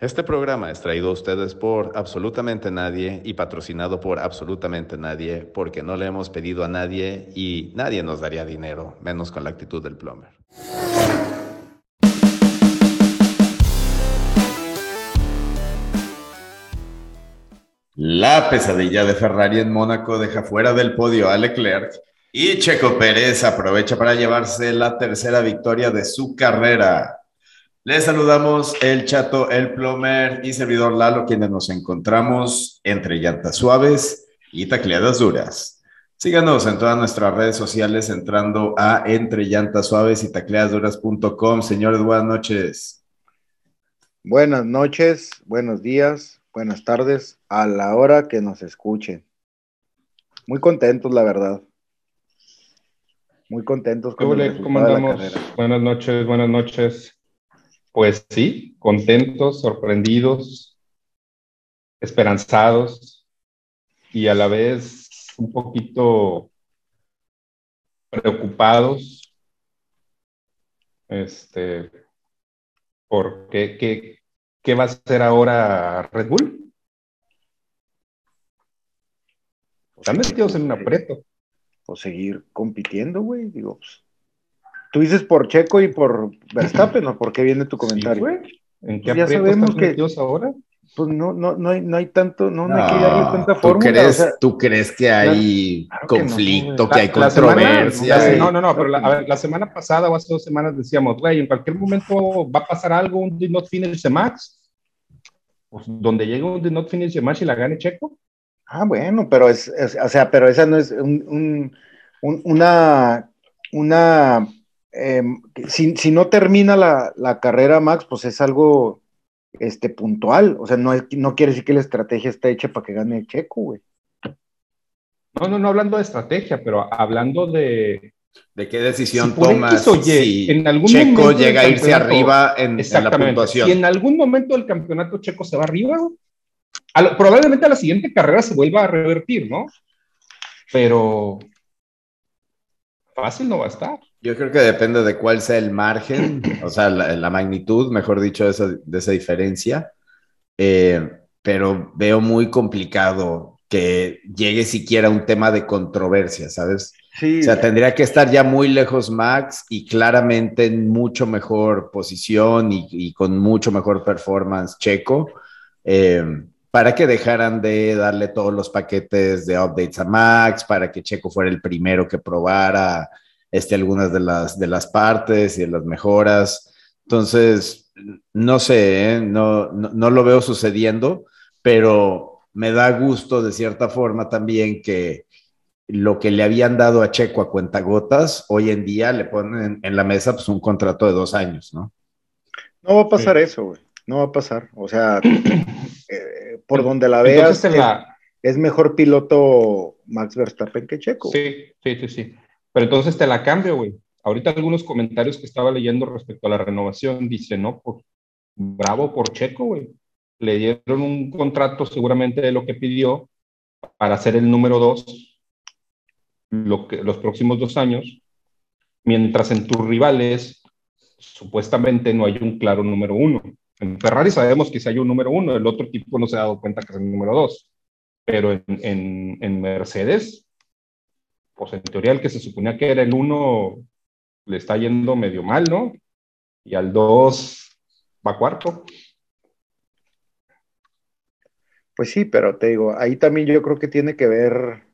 Este programa es traído a ustedes por absolutamente nadie y patrocinado por absolutamente nadie porque no le hemos pedido a nadie y nadie nos daría dinero, menos con la actitud del plumber. La pesadilla de Ferrari en Mónaco deja fuera del podio a Leclerc y Checo Pérez aprovecha para llevarse la tercera victoria de su carrera. Les saludamos el Chato, el Plomer y servidor Lalo, quienes nos encontramos entre llantas suaves y tacleadas duras. Síganos en todas nuestras redes sociales entrando a entre llantas suaves y tacleadasduras.com. Señores, buenas noches. Buenas noches, buenos días, buenas tardes, a la hora que nos escuchen. Muy contentos, la verdad. Muy contentos con el ¿Cómo andamos? Buenas noches, buenas noches. Pues sí, contentos, sorprendidos, esperanzados y a la vez un poquito preocupados. Este, ¿por qué, qué, va a hacer ahora Red Bull? Están metidos en un aprieto. O seguir compitiendo, güey. Digo, pues, Tú dices por Checo y por Verstappen, ¿o por qué viene tu comentario? ¿En qué ya sabemos que ahora? Pues no, no, no, hay, no hay tanto, no, no, hay que darle tanta forma. ¿Tú crees, que hay conflicto, que, hay controversia? no, no, no, pero la, a ver, la semana pasada o hace dos semanas decíamos, güey, en cualquier momento va a pasar algo, un did not finish the max, pues, donde llegue un did not finish the match y la gane Checo. Ah, bueno, pero es, o sea, pero esa no es un, un, una, una Em, si, no termina la, carrera, Max, pues es algo este, puntual. O sea, no, no quiere decir que la estrategia está hecha para que gane Checo, güey. No, no, no hablando de estrategia, pero hablando de. ¿De qué decisión tomas si en algún Checo llega a irse arriba en, la puntuación? Si en algún momento del campeonato Checo se va arriba, probablemente a la siguiente carrera se vuelva a revertir, ¿no? Pero fácil no va a estar. Yo creo que depende de cuál sea el margen, o sea, la, magnitud, mejor dicho, de esa, de esa diferencia. Eh, pero veo muy complicado que llegue siquiera un tema de controversia, ¿sabes? Sí. O sea, tendría que estar ya muy lejos Max y claramente en mucho mejor posición y, con mucho mejor performance Checo, eh, para que dejaran de darle todos los paquetes de updates a Max, para que Checo fuera el primero que probara este, algunas de las, de las partes y de las mejoras. Entonces, no sé, ¿eh? no, no, lo veo sucediendo, pero me da gusto de cierta forma también que lo que le habían dado a Checo a cuentagotas, hoy en día le ponen en la mesa pues, un contrato de dos años, ¿no? No va a pasar eso, güey. No va a pasar. O sea, eh, por donde la veas, es, mejor piloto Max Verstappen que Checo. Sí, sí, sí, sí. Pero entonces te la cambio, güey. Ahorita algunos comentarios que estaba leyendo respecto a la renovación dicen, no, pues, bravo por Checo, güey. Le dieron un contrato seguramente de lo que pidió para ser el número dos lo que, los próximos dos años, mientras en tus rivales supuestamente no hay un claro número uno. En Ferrari sabemos que si hay un número uno, el otro equipo no se ha dado cuenta que es el número dos. Pero en, en, en Mercedes pues en teoría el que se suponía que era el uno le está yendo medio mal, ¿no? Y al dos va cuarto. Pues sí, pero te digo, ahí también yo creo que tiene que ver,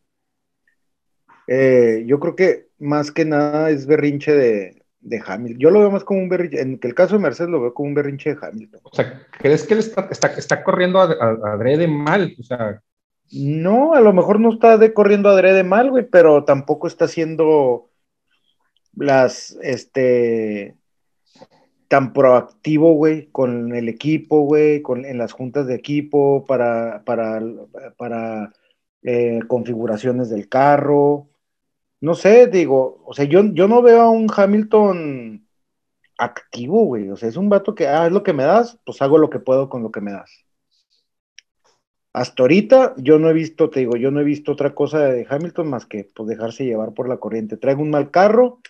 eh, yo creo que más que nada es berrinche de, Hamilton. Yo lo veo más como un berrinche, en el caso de Mercedes lo veo como un berrinche de Hamilton. O sea, ¿crees que él está, está, corriendo a, a, mal? O sea, no, a lo mejor no está de corriendo adrede mal, güey, pero tampoco está haciendo las, este, tan proactivo, güey, con el equipo, güey, con, en las juntas de equipo, para, para, para eh, configuraciones del carro. No sé, digo, o sea, yo, yo no veo a un Hamilton activo, güey. O sea, es un vato que, ah, es lo que me das, pues hago lo que puedo con lo que me das. Hasta ahorita yo no he visto, te digo, yo no he visto otra cosa de Hamilton más que pues, dejarse llevar por la corriente. Traigo un mal carro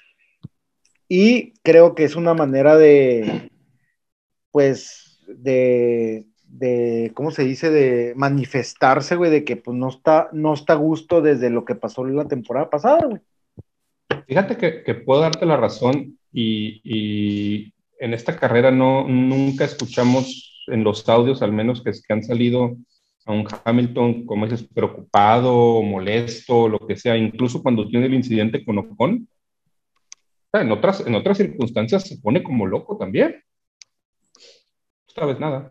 y creo que es una manera de, pues, de, ¿cómo se dice? De manifestarse, güey, de que pues no está, no está a gusto desde lo que pasó la temporada pasada, güey. Fíjate que, puedo darte la razón y, en esta carrera no, nunca escuchamos en los audios, al menos que, que han salido a un Hamilton, como dices, preocupado, molesto, lo que sea, incluso cuando tiene el incidente con Ocon, en otras, en otras circunstancias se pone como loco también. Esta vez nada.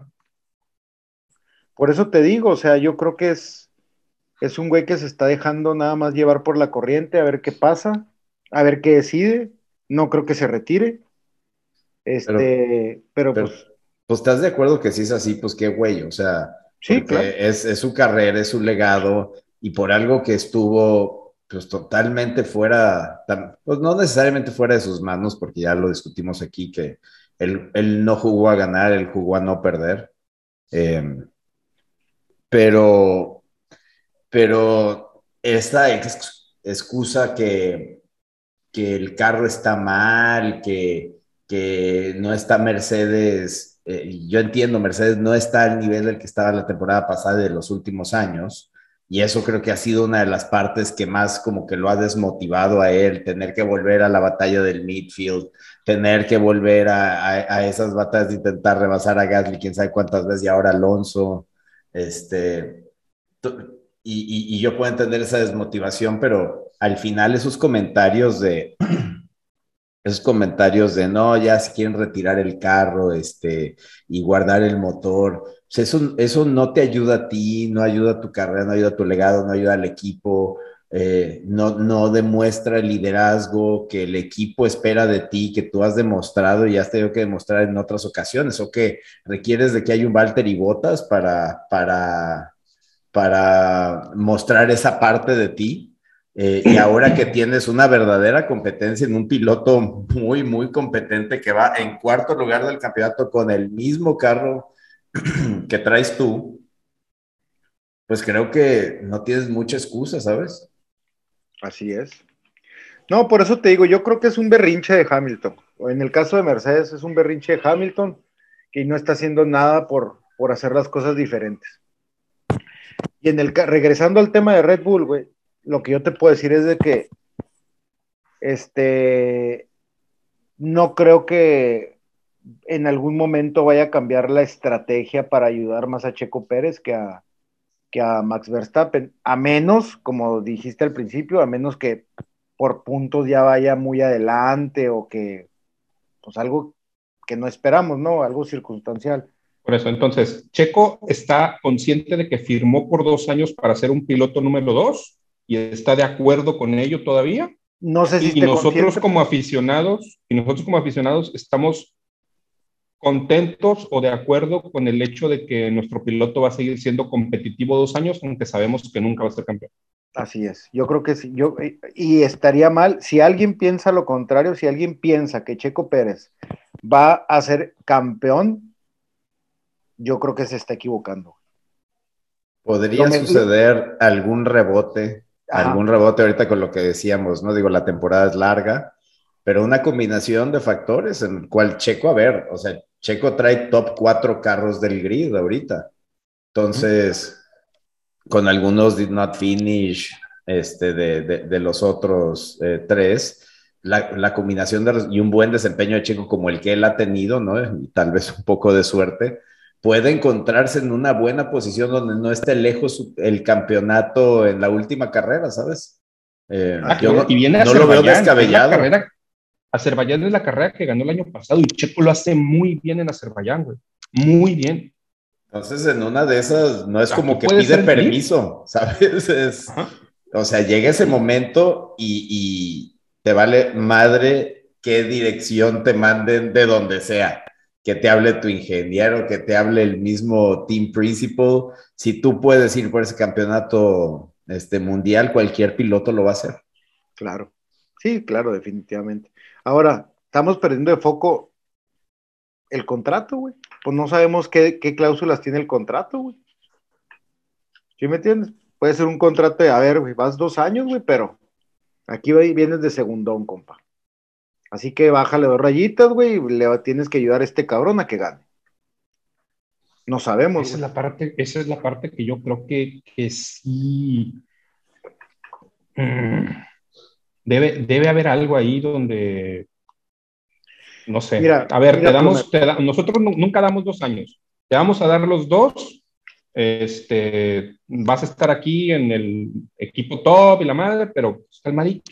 Por eso te digo, o sea, yo creo que es, es un güey que se está dejando nada más llevar por la corriente, a ver qué pasa, a ver qué decide. No creo que se retire. Este, pero, pues. Pues estás de acuerdo que si es así, pues qué güey, o sea, sí, claro. es, su carrera, es su legado, y por algo que estuvo pues totalmente fuera, pues no necesariamente fuera de sus manos, porque ya lo discutimos aquí, que él, él no jugó a ganar, él jugó a no perder. Eh, pero, pero esta excusa que, que el carro está mal, que, que no está Mercedes, eh, yo entiendo, Mercedes no está al nivel del que estaba la temporada pasada de los últimos años, y eso creo que ha sido una de las partes que más como que lo ha desmotivado a él, tener que volver a la batalla del midfield, tener que volver a, a esas batallas de intentar rebasar a Gasly, quién sabe cuántas veces, y ahora Alonso. Este, y, yo puedo entender esa desmotivación, pero al final esos comentarios de, esos comentarios de no, ya si quieren retirar el carro, este, y guardar el motor, eso, eso no te ayuda a ti, no ayuda a tu carrera, no ayuda a tu legado, no ayuda al equipo, eh, no, no demuestra el liderazgo que el equipo espera de ti, que tú has demostrado y has tenido que demostrar en otras ocasiones, o que requieres de que haya un Walter y Botas para, para, para mostrar esa parte de ti. Eh, y ahora que tienes una verdadera competencia en un piloto muy, muy competente que va en cuarto lugar del campeonato con el mismo carro que traes tú, pues creo que no tienes mucha excusa, ¿sabes? Así es. No, por eso te digo, yo creo que es un berrinche de Hamilton. En el caso de Mercedes es un berrinche de Hamilton que no está haciendo nada por, por hacer las cosas diferentes. Y en el regresando al tema de Red Bull, güey, lo que yo te puedo decir es de que este no creo que en algún momento vaya a cambiar la estrategia para ayudar más a Checo Pérez que a, que a Max Verstappen, a menos, como dijiste al principio, a menos que por puntos ya vaya muy adelante o que, pues algo que no esperamos, ¿no? Algo circunstancial. Por eso, entonces, Checo está consciente de que firmó por dos años para ser un piloto número dos y está de acuerdo con ello todavía. No sé si y nosotros como aficionados, y nosotros como aficionados estamos contentos o de acuerdo con el hecho de que nuestro piloto va a seguir siendo competitivo dos años, aunque sabemos que nunca va a ser campeón. Así es, yo creo que sí, yo, y estaría mal, si alguien piensa lo contrario, si alguien piensa que Checo Pérez va a ser campeón, yo creo que se está equivocando. Podría suceder algún rebote, algún rebote ahorita con lo que decíamos, ¿no? Digo, la temporada es larga, pero una combinación de factores en el cual Checo, a ver, o sea, Checo trae top cuatro carros del grid ahorita. Entonces, con algunos did not finish este, de, los otros eh, tres, la, combinación de, y un buen desempeño de Checo como el que él ha tenido, ¿no? Y tal vez un poco de suerte, puede encontrarse en una buena posición donde no esté lejos el campeonato en la última carrera, ¿sabes? Eh, ah, yo no, y viene no lo veo descabellado. Azerbaiyán es la carrera que ganó el año pasado y Checo lo hace muy bien en Azerbaiyán, güey. Muy bien. Entonces, en una de esas, no es como que pide permiso, ¿sabes? o sea, llega ese momento y, te vale madre qué dirección te manden de donde sea. Que te hable tu ingeniero, que te hable el mismo team principal. Si tú puedes ir por ese campeonato este, mundial, cualquier piloto lo va a hacer. Claro. Sí, claro, definitivamente. Ahora, estamos perdiendo de foco el contrato, güey. Pues no sabemos qué, cláusulas tiene el contrato, güey. ¿Sí me entiendes? Puede ser un contrato de, a ver, güey, vas dos años, güey, pero aquí vienes de segundón, compa. Así que bájale dos rayitas, güey, y le tienes que ayudar a este cabrón a que gane. No sabemos. Esa es la parte, esa es la parte que yo creo que, que sí. Mm, debe, debe haber algo ahí donde. No sé. Mira, a ver, mira, te damos, tú te da- nosotros nu- nunca damos dos años. Te vamos a dar los dos. Este, vas a estar aquí en el equipo top y la madre, pero pues, calmadito.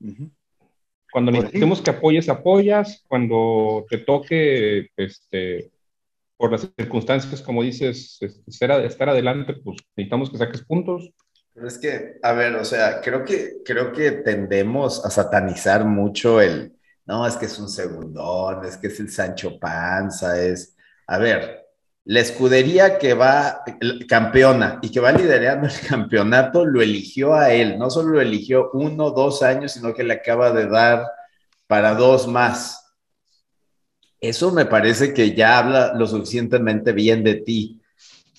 Ujú. Cuando necesitemos que apoyes, apoyas. Cuando te toque, este, por las circunstancias, como dices, este, estar, estar adelante, pues necesitamos que saques puntos. Pero es que, a ver, o sea, creo que, creo que tendemos a satanizar mucho el, no, es que es un segundón, es que es el Sancho Panza, es, a ver, la escudería que va campeona y que va liderando el campeonato lo eligió a él, no solo lo eligió uno, dos años, sino que le acaba de dar para dos más. Eso me parece que ya habla lo suficientemente bien de ti.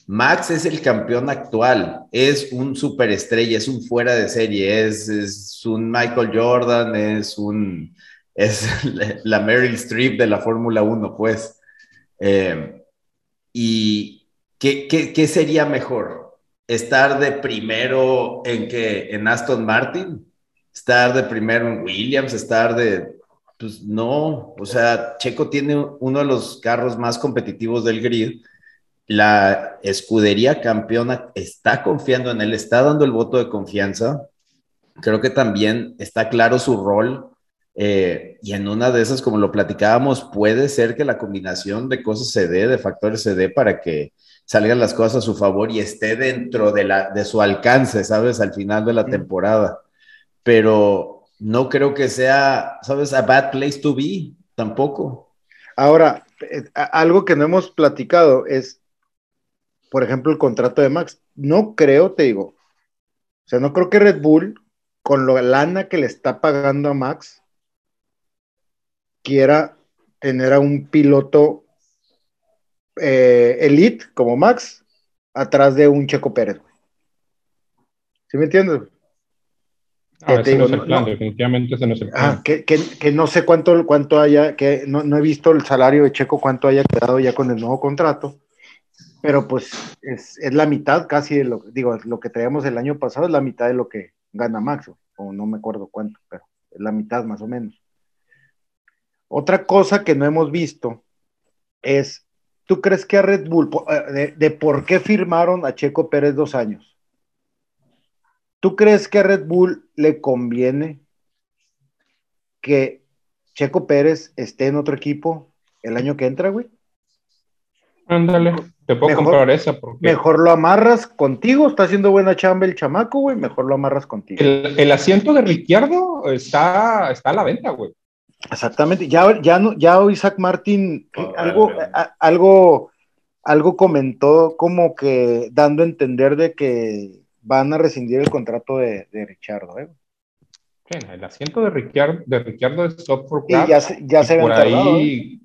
Max es el campeón actual, es un superestrella, es un fuera de serie, es, es un Michael Jordan, es un es la Meryl Streep de la Fórmula 1, pues. Eh, ¿Y qué, qué, qué, sería mejor? ¿Estar de primero en que en Aston Martin? ¿Estar de primero en Williams? ¿Estar de pues no, o sea, Checo tiene uno de los carros más competitivos del grid. La escudería campeona está confiando en él, está dando el voto de confianza. Creo que también está claro su rol. Eh, y en una de esas, como lo platicábamos, puede ser que la combinación de cosas se dé, de factores se dé para que salgan las cosas a su favor y esté dentro de, la, de su alcance, ¿sabes? Al final de la temporada. Pero no creo que sea, ¿sabes? A bad place to be, tampoco. Ahora, eh, algo que no hemos platicado es, por ejemplo, el contrato de Max. No creo, te digo, o sea, no creo que Red Bull, con la lana que le está pagando a Max, quiera tener a un piloto eh, elite como Max atrás de un Checo Pérez. ¿Sí me entiendes? Ah, ese digo, no es el plan, no, definitivamente ese no es el plan. Ah, que, que, que, no sé cuánto, cuánto haya, que no, no, he visto el salario de Checo, cuánto haya quedado ya con el nuevo contrato, pero pues es, es la mitad casi de lo, digo, lo que traíamos el año pasado es la mitad de lo que gana Max, o no me acuerdo cuánto, pero es la mitad más o menos. Otra cosa que no hemos visto es, ¿tú crees que a Red Bull, de, de por qué firmaron a Checo Pérez dos años? ¿Tú crees que a Red Bull le conviene que Checo Pérez esté en otro equipo el año que entra, güey? Ándale, te puedo mejor, comprar esa. Porque... Mejor lo amarras contigo, está haciendo buena chamba el chamaco, güey, mejor lo amarras contigo. El, el asiento de Ricciardo está, está a la venta, güey. Exactamente, ya, ya, no, ya Isaac Martin oh, algo, a, algo, algo comentó como que dando a entender de que van a rescindir el contrato de, de Richardo. ¿eh? El asiento de Ricciardo, de Ricciardo es top for y ya, se, ya se por ahí, ¿eh?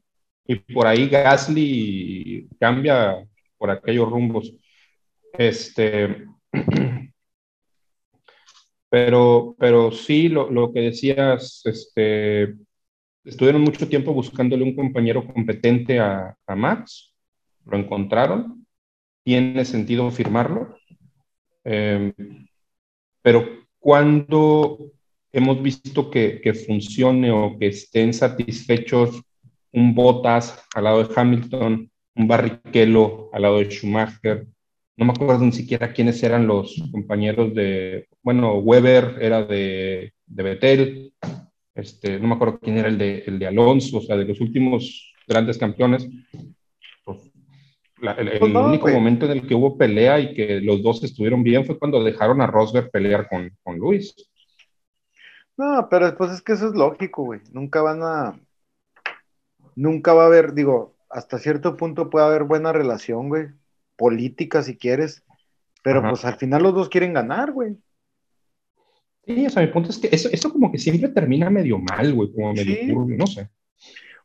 Y por ahí Gasly cambia por aquellos rumbos. Este, pero, pero sí, lo, lo que decías, este, estuvieron mucho tiempo buscándole un compañero competente a, Max, lo encontraron, tiene sentido firmarlo. Eh, pero cuando hemos visto que, funcione o que estén satisfechos un Bottas al lado de Hamilton, un Barrichello al lado de Schumacher, no me acuerdo ni siquiera quiénes eran los compañeros de, bueno, Weber era de, de Vettel, este, no me acuerdo quién era el de, el de Alonso, o sea, de los últimos grandes campeones, pues, la, el, el no, único wey. momento en el que hubo pelea y que los dos estuvieron bien fue cuando dejaron a Rosberg pelear con, con Luis. No, pero después es que eso es lógico, güey. Nunca van a. Nunca va a haber, digo, hasta cierto punto puede haber buena relación, güey. Política, si quieres. Pero Ajá. pues al final los dos quieren ganar, güey. Sí, o sea, mi punto es que eso, eso como que siempre termina medio mal, güey, como medio Sí. turbio, no sé.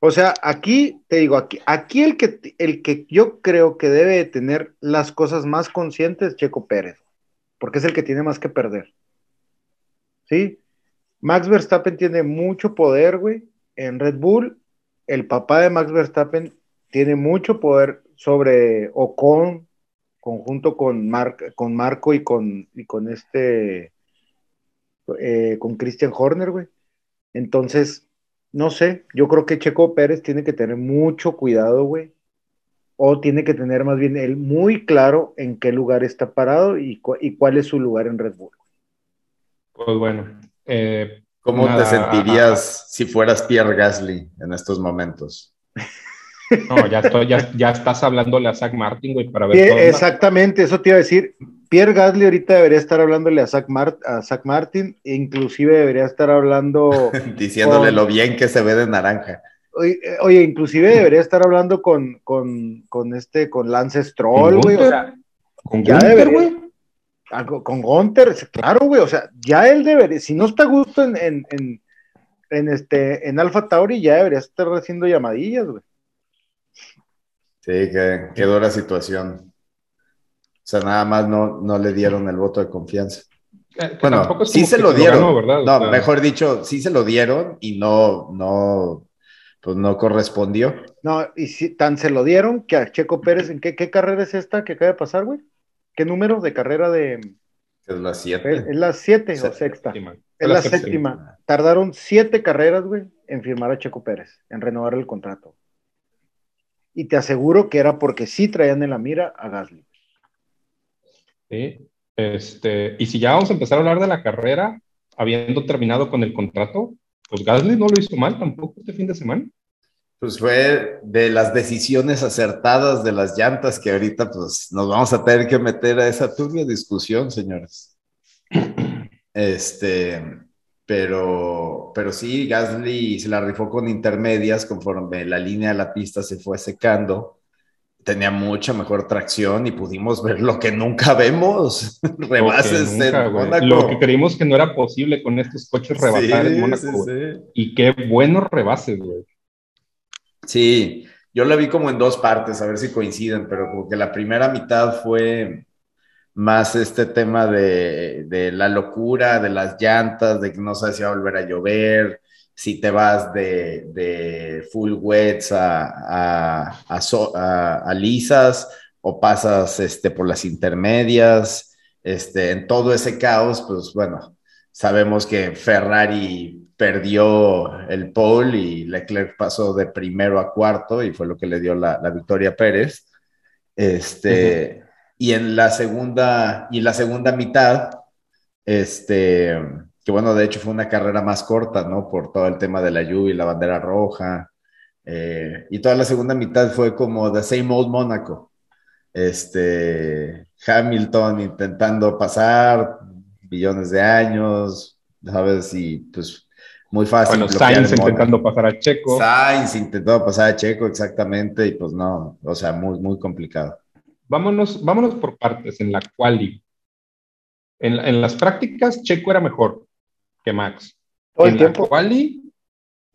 O sea, aquí, te digo, aquí, aquí el, que, el que yo creo que debe de tener las cosas más conscientes es Checo Pérez, porque es el que tiene más que perder. ¿Sí? Max Verstappen tiene mucho poder, güey, en Red Bull. El papá de Max Verstappen tiene mucho poder sobre Ocon, conjunto con, con Marco y con, y con este, eh, con Christian Horner, güey. Entonces, no sé, yo creo que Checo Pérez tiene que tener mucho cuidado, güey. O tiene que tener más bien él muy claro en qué lugar está parado y, y cuál es su lugar en Red Bull. Pues bueno. Eh, ¿Cómo te sentirías si fueras Pierre Gasly en estos momentos? No, ya, ya, estás hablándole a Zach Martin, güey, para ver. exactamente, eso te iba a decir. Pierre Gasly ahorita debería estar hablándole a Zach, a Zach Martin, e inclusive debería estar hablando. Diciéndole lo bien que se ve de naranja. Oye, inclusive debería estar hablando con, con, con este, con Lance Stroll, güey. O sea, con ya güey. Con Gunter, claro, güey. O sea, ya él debería, si no está a gusto en, en, en, en este, en Alpha Tauri, ya debería estar haciendo llamadillas, güey. Sí, qué, qué dura situación. O sea, nada más no, no le dieron el voto de confianza. bueno, sí se lo dieron. ¿verdad? No, mejor dicho, sí se lo dieron y no, no, pues no correspondió. No, y si tan se lo dieron que a Checo Pérez, ¿en qué, qué carrera es esta que acaba de pasar, güey? ¿Qué número de carrera de...? Es la siete. Es la siete o sexta. Es la, séptima. Tardaron siete carreras, güey, en firmar a Checo Pérez, en renovar el contrato. Y te aseguro que era porque sí traían en la mira a Gasly. Sí, este, y si ya vamos a empezar a hablar de la carrera, habiendo terminado con el contrato, pues Gasly no lo hizo mal tampoco este fin de semana. Pues fue de las decisiones acertadas de las llantas que ahorita pues nos vamos a tener que meter a esa turbia discusión, señores. Este, pero, pero sí, Gasly se la rifó con intermedias conforme la línea de la pista se fue secando. Tenía mucha mejor tracción y pudimos ver lo que nunca vemos. Rebases en Mónaco. Lo que creímos que no era posible con estos coches rebasar en Mónaco. y qué buenos rebases, güey. Sí, yo la vi como en dos partes, a ver si coinciden, pero como que la primera mitad fue más este tema de, la locura, de las llantas, de que no sabes si va a volver a llover, si te vas de, full wets a, a, lisas o pasas este, por las intermedias, este, en todo ese caos, pues bueno, sabemos que Ferrari perdió el pole y Leclerc pasó de primero a cuarto y fue lo que le dio la, victoria a Pérez. Este, y en la segunda, y la segunda mitad, este, que bueno, de hecho fue una carrera más corta, ¿no? Por todo el tema de la lluvia y la bandera roja. Eh, y toda la segunda mitad fue como The Same Old Mónaco. Este, Hamilton intentando pasar billones de años, ¿sabes? Y pues muy fácil. Bueno, Sainz intentando pasar a Checo. Sainz intentando pasar a Checo, exactamente, y pues no, o sea, muy, muy complicado vámonos, vámonos por partes en la quali. En, en las prácticas, Checo era mejor que Max. en la quali,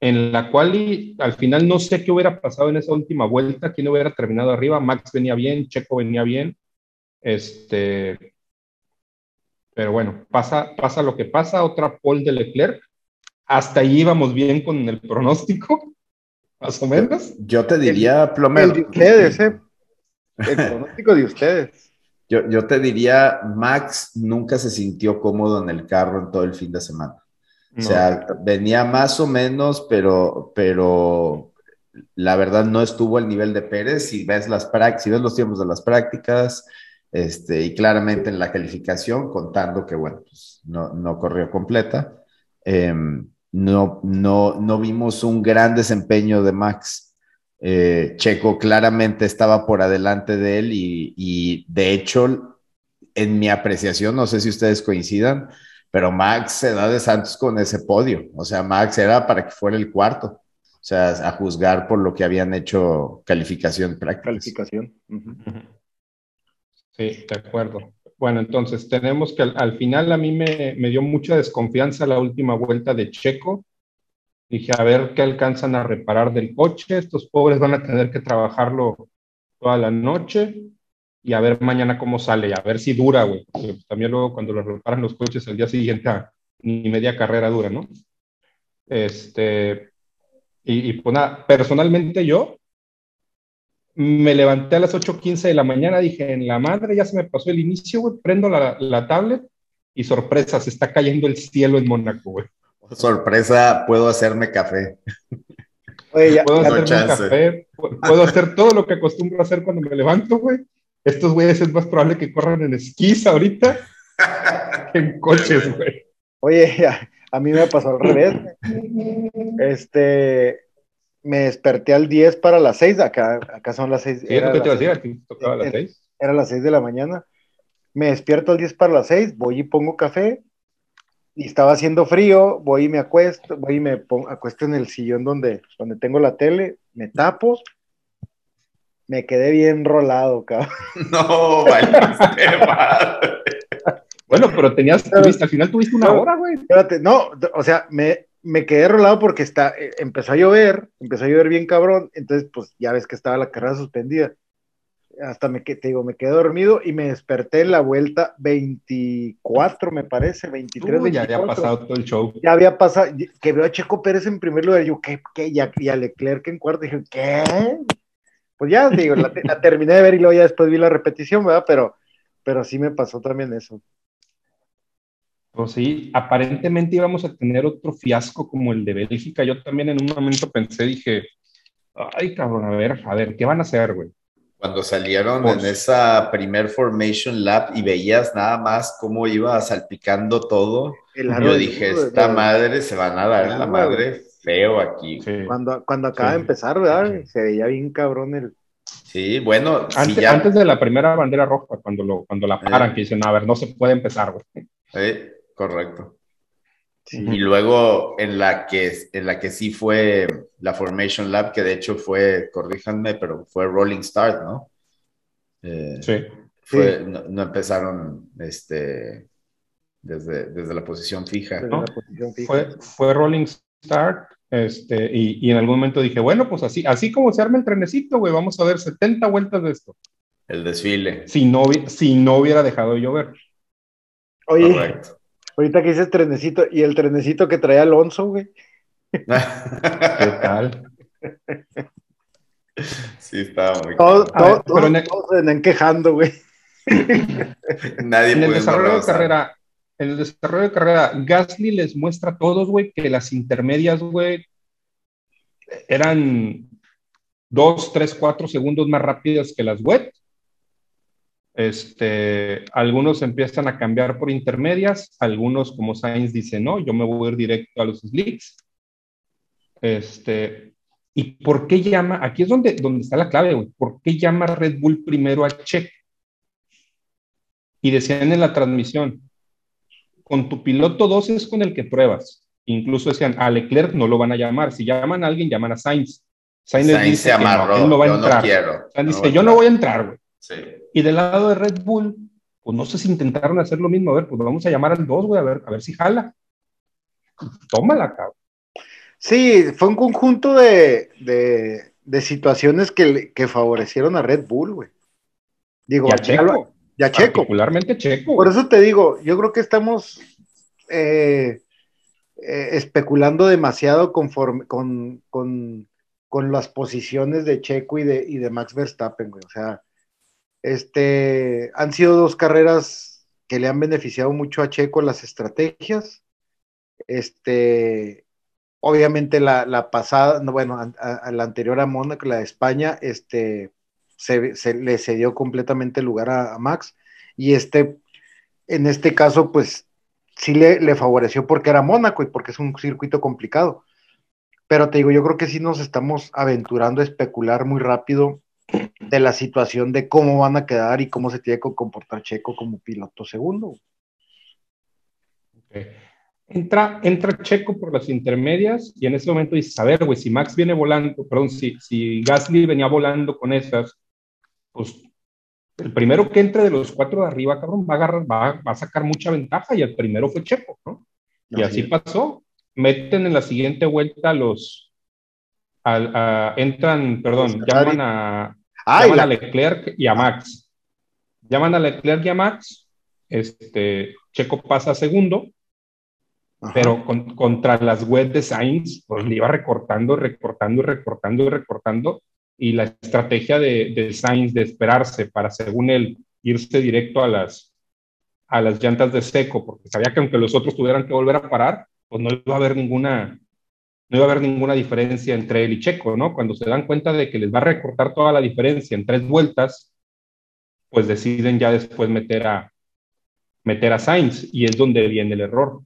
en la quali, al final no sé qué hubiera pasado en esa última vuelta, quién hubiera terminado arriba. Max venía bien, Checo venía bien. Este, pero bueno, pasa, pasa lo que pasa, otra pole de Leclerc. Hasta ahí íbamos bien con el pronóstico, más o menos. Yo te diría, Plomero. El pronóstico de ustedes. Yo, yo, te diría, Max nunca se sintió cómodo en el carro en todo el fin de semana. O sea, venía más o menos, pero, pero la verdad no estuvo al nivel de Pérez. Si ves, las si ves los tiempos de las prácticas, este, y claramente en la calificación, contando que, bueno, pues no, no corrió completa, em, no, no, no vimos un gran desempeño de Max. Eh, Checo claramente estaba por adelante de él y, de hecho, en mi apreciación, no sé si ustedes coincidan, pero Max se da de Santos con ese podio. O sea, Max era para que fuera el cuarto. O sea, a juzgar por lo que habían hecho calificación práctica. Calificación. Sí, de acuerdo. Bueno, entonces tenemos que al, final a mí me, me, dio mucha desconfianza la última vuelta de Checo. Dije, a ver qué alcanzan a reparar del coche. Estos pobres van a tener que trabajarlo toda la noche y a ver mañana cómo sale, a ver si dura, güey. Porque también luego cuando lo reparan los coches al día siguiente, ah, ni media carrera dura, ¿no? Este, y, y pues nada, personalmente yo, me levanté a las 8.15 de la mañana, dije, en la madre, ya se me pasó el inicio, güey, prendo la, la tablet y sorpresa, se está cayendo el cielo en Mónaco, güey. Sorpresa, puedo hacerme café. Oye, ya, puedo hacerme café, puedo hacer todo lo que acostumbro a hacer cuando me levanto, güey. Estos güeyes es más probable que corran en esquís ahorita que en coches, güey. Oye, a, mí me pasó al revés. Este, me desperté al 10 para las 6, acá, acá son las 6. Sí, era te iba a decir, aquí tocaba las 6. Era las 6 de la mañana. Me despierto al 10 para las 6, voy y pongo café, y estaba haciendo frío, voy y me acuesto, voy y me pongo, acuesto en el sillón donde, donde tengo la tele, me tapo, me quedé bien rolado, cabrón. No, vale, Bueno, pero tenías, al final tuviste una hora, güey. Espérate, no, o sea, me, me quedé rolado porque está, eh, empezó a llover, empezó a llover bien cabrón, entonces pues ya ves que estaba la carrera suspendida. Hasta me, te digo, me quedé dormido y me desperté en la vuelta 24, me parece, 23, Ya había pasado todo el show. Ya había pasado, que veo a Checo Pérez en primer lugar, yo, ¿qué? qué? Y, a, y a Leclerc en cuarto, dije, ¿qué? Pues ya, digo, la, la, terminé de ver y luego ya después vi la repetición, ¿verdad? Pero, pero sí me pasó también eso. Pues sí, aparentemente íbamos a tener otro fiasco como el de Bélgica. Yo también en un momento pensé, dije, ay, cabrón, a ver, a ver, ¿qué van a hacer, güey? Cuando salieron en pues esa primer Formation Lab y veías nada más cómo iba salpicando todo, yo dije, esta madre se van a dar la madre feo aquí. Cuando, cuando acaba de empezar, ¿verdad? Se veía bien cabrón el... Sí, bueno. Antes, antes de la primera bandera roja, cuando, lo, cuando la paran, que dicen, a ver, no se puede empezar, güey. Sí. Correcto. Y luego en la, que, en la que sí fue la Formation Lab, que de hecho fue, corríjanme, pero fue Rolling Start, ¿no? Eh, sí. Fue, No, empezaron este, desde, desde la posición fija. Fue, fue Rolling Start este, y, y, en algún momento dije, bueno, pues así, así como se arma el trenecito, güey, vamos a ver 70 vueltas de esto. El desfile. Si no, si no hubiera dejado de llover. Oye, Correcto. Ahorita que dices trenecito, y el trenecito que traía Alonso, güey. ¿Qué tal? Sí, estaba muy Todos, se ven quejando, güey. Nadie en el desarrollo de carrera, en el desarrollo de carrera, Gasly les muestra a todos, güey, que las intermedias, güey, eran dos, tres, cuatro segundos más rápidas que las wet este, algunos empiezan a cambiar por intermedias, algunos como Sainz dicen, no, yo me voy a ir directo a los slicks. Este, ¿Y por qué llama? Aquí es donde, donde está la clave, güey. ¿Por qué llama Red Bull primero a Checo? Y decían en la transmisión, con tu piloto 2 es con el que pruebas. Incluso decían, a Leclerc no lo van a llamar. Si llaman a alguien, llaman a Sainz. Sainz, dice se no, él no va a entrar. Sainz dice, yo no voy a entrar, güey. Y del lado de Red Bull, pues no sé si intentaron hacer lo mismo. A ver, pues vamos a llamar al 2, güey, a ver, a ver si jala. Tómala, cabrón. Sí, fue un conjunto de, de, situaciones que, que, favorecieron a Red Bull, güey. Digo, a Checo. Ya Checo. Particularmente Checo. Por eso te digo, yo creo que estamos eh, eh, especulando demasiado conforme, con, con, con, las posiciones de Checo y de, y de Max Verstappen, güey. O sea, este, han sido dos carreras que le han beneficiado mucho a Checo las estrategias. Este, obviamente la, pasada, bueno, a, la anterior a Mónaco, la de España, este, se, le cedió completamente el lugar a, Max. Y este, en este caso, pues sí le, le, favoreció porque era Mónaco y porque es un circuito complicado. Pero te digo, yo creo que sí nos estamos aventurando a especular muy rápido de la situación de cómo van a quedar y cómo se tiene que comportar Checo como piloto segundo. Entra, entra Checo por las intermedias y en ese momento dice, a ver, güey, si Max viene volando, perdón, si, si Gasly venía volando con esas, pues el primero que entre de los cuatro de arriba, cabrón, va a, agarrar, va, a sacar mucha ventaja y el primero fue Checo, ¿no? Y así, pasó. Meten en la siguiente vuelta los, entran, perdón, llaman a, llaman a Leclerc y a Max. Llaman a Leclerc y a Max. Este, Checo pasa segundo, pero contra las web de Sainz, pues le iba recortando, recortando, recortando y recortando. y la estrategia de, de Sainz de esperarse para, según él, irse directo a las, a las llantas de seco, porque sabía que aunque los otros tuvieran que volver a parar, pues no iba a haber ninguna, no iba a haber ninguna diferencia entre él y Checo, ¿no? Cuando se dan cuenta de que les va a recortar toda la diferencia en tres vueltas, pues deciden ya después meter a, meter a Sainz, y es donde viene el error.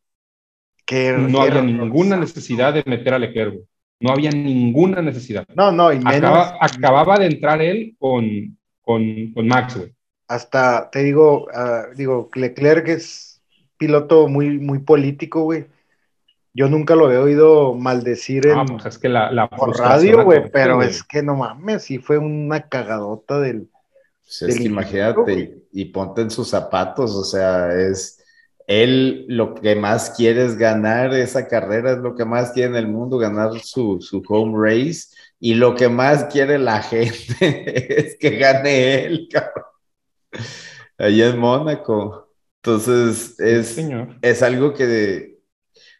no había ninguna necesidad de meter a Leclerc, no había ninguna necesidad. No, no, y acababa de entrar él con, con, con Max, güey. Hasta, te digo, uh, digo, Leclerc es piloto muy, muy político, güey. Yo nunca lo he oído maldecir en pues es que la, la por radio, güey, pero es que no mames, sí fue una cagadota del. Pues es que imagínate, y, ponte en sus zapatos, o sea, es él lo que más quiere es ganar esa carrera, es lo que más quiere en el mundo, ganar su, su home race, y lo que más quiere la gente es que gane él, cabrón. Ahí en Mónaco. Entonces, es, es algo que,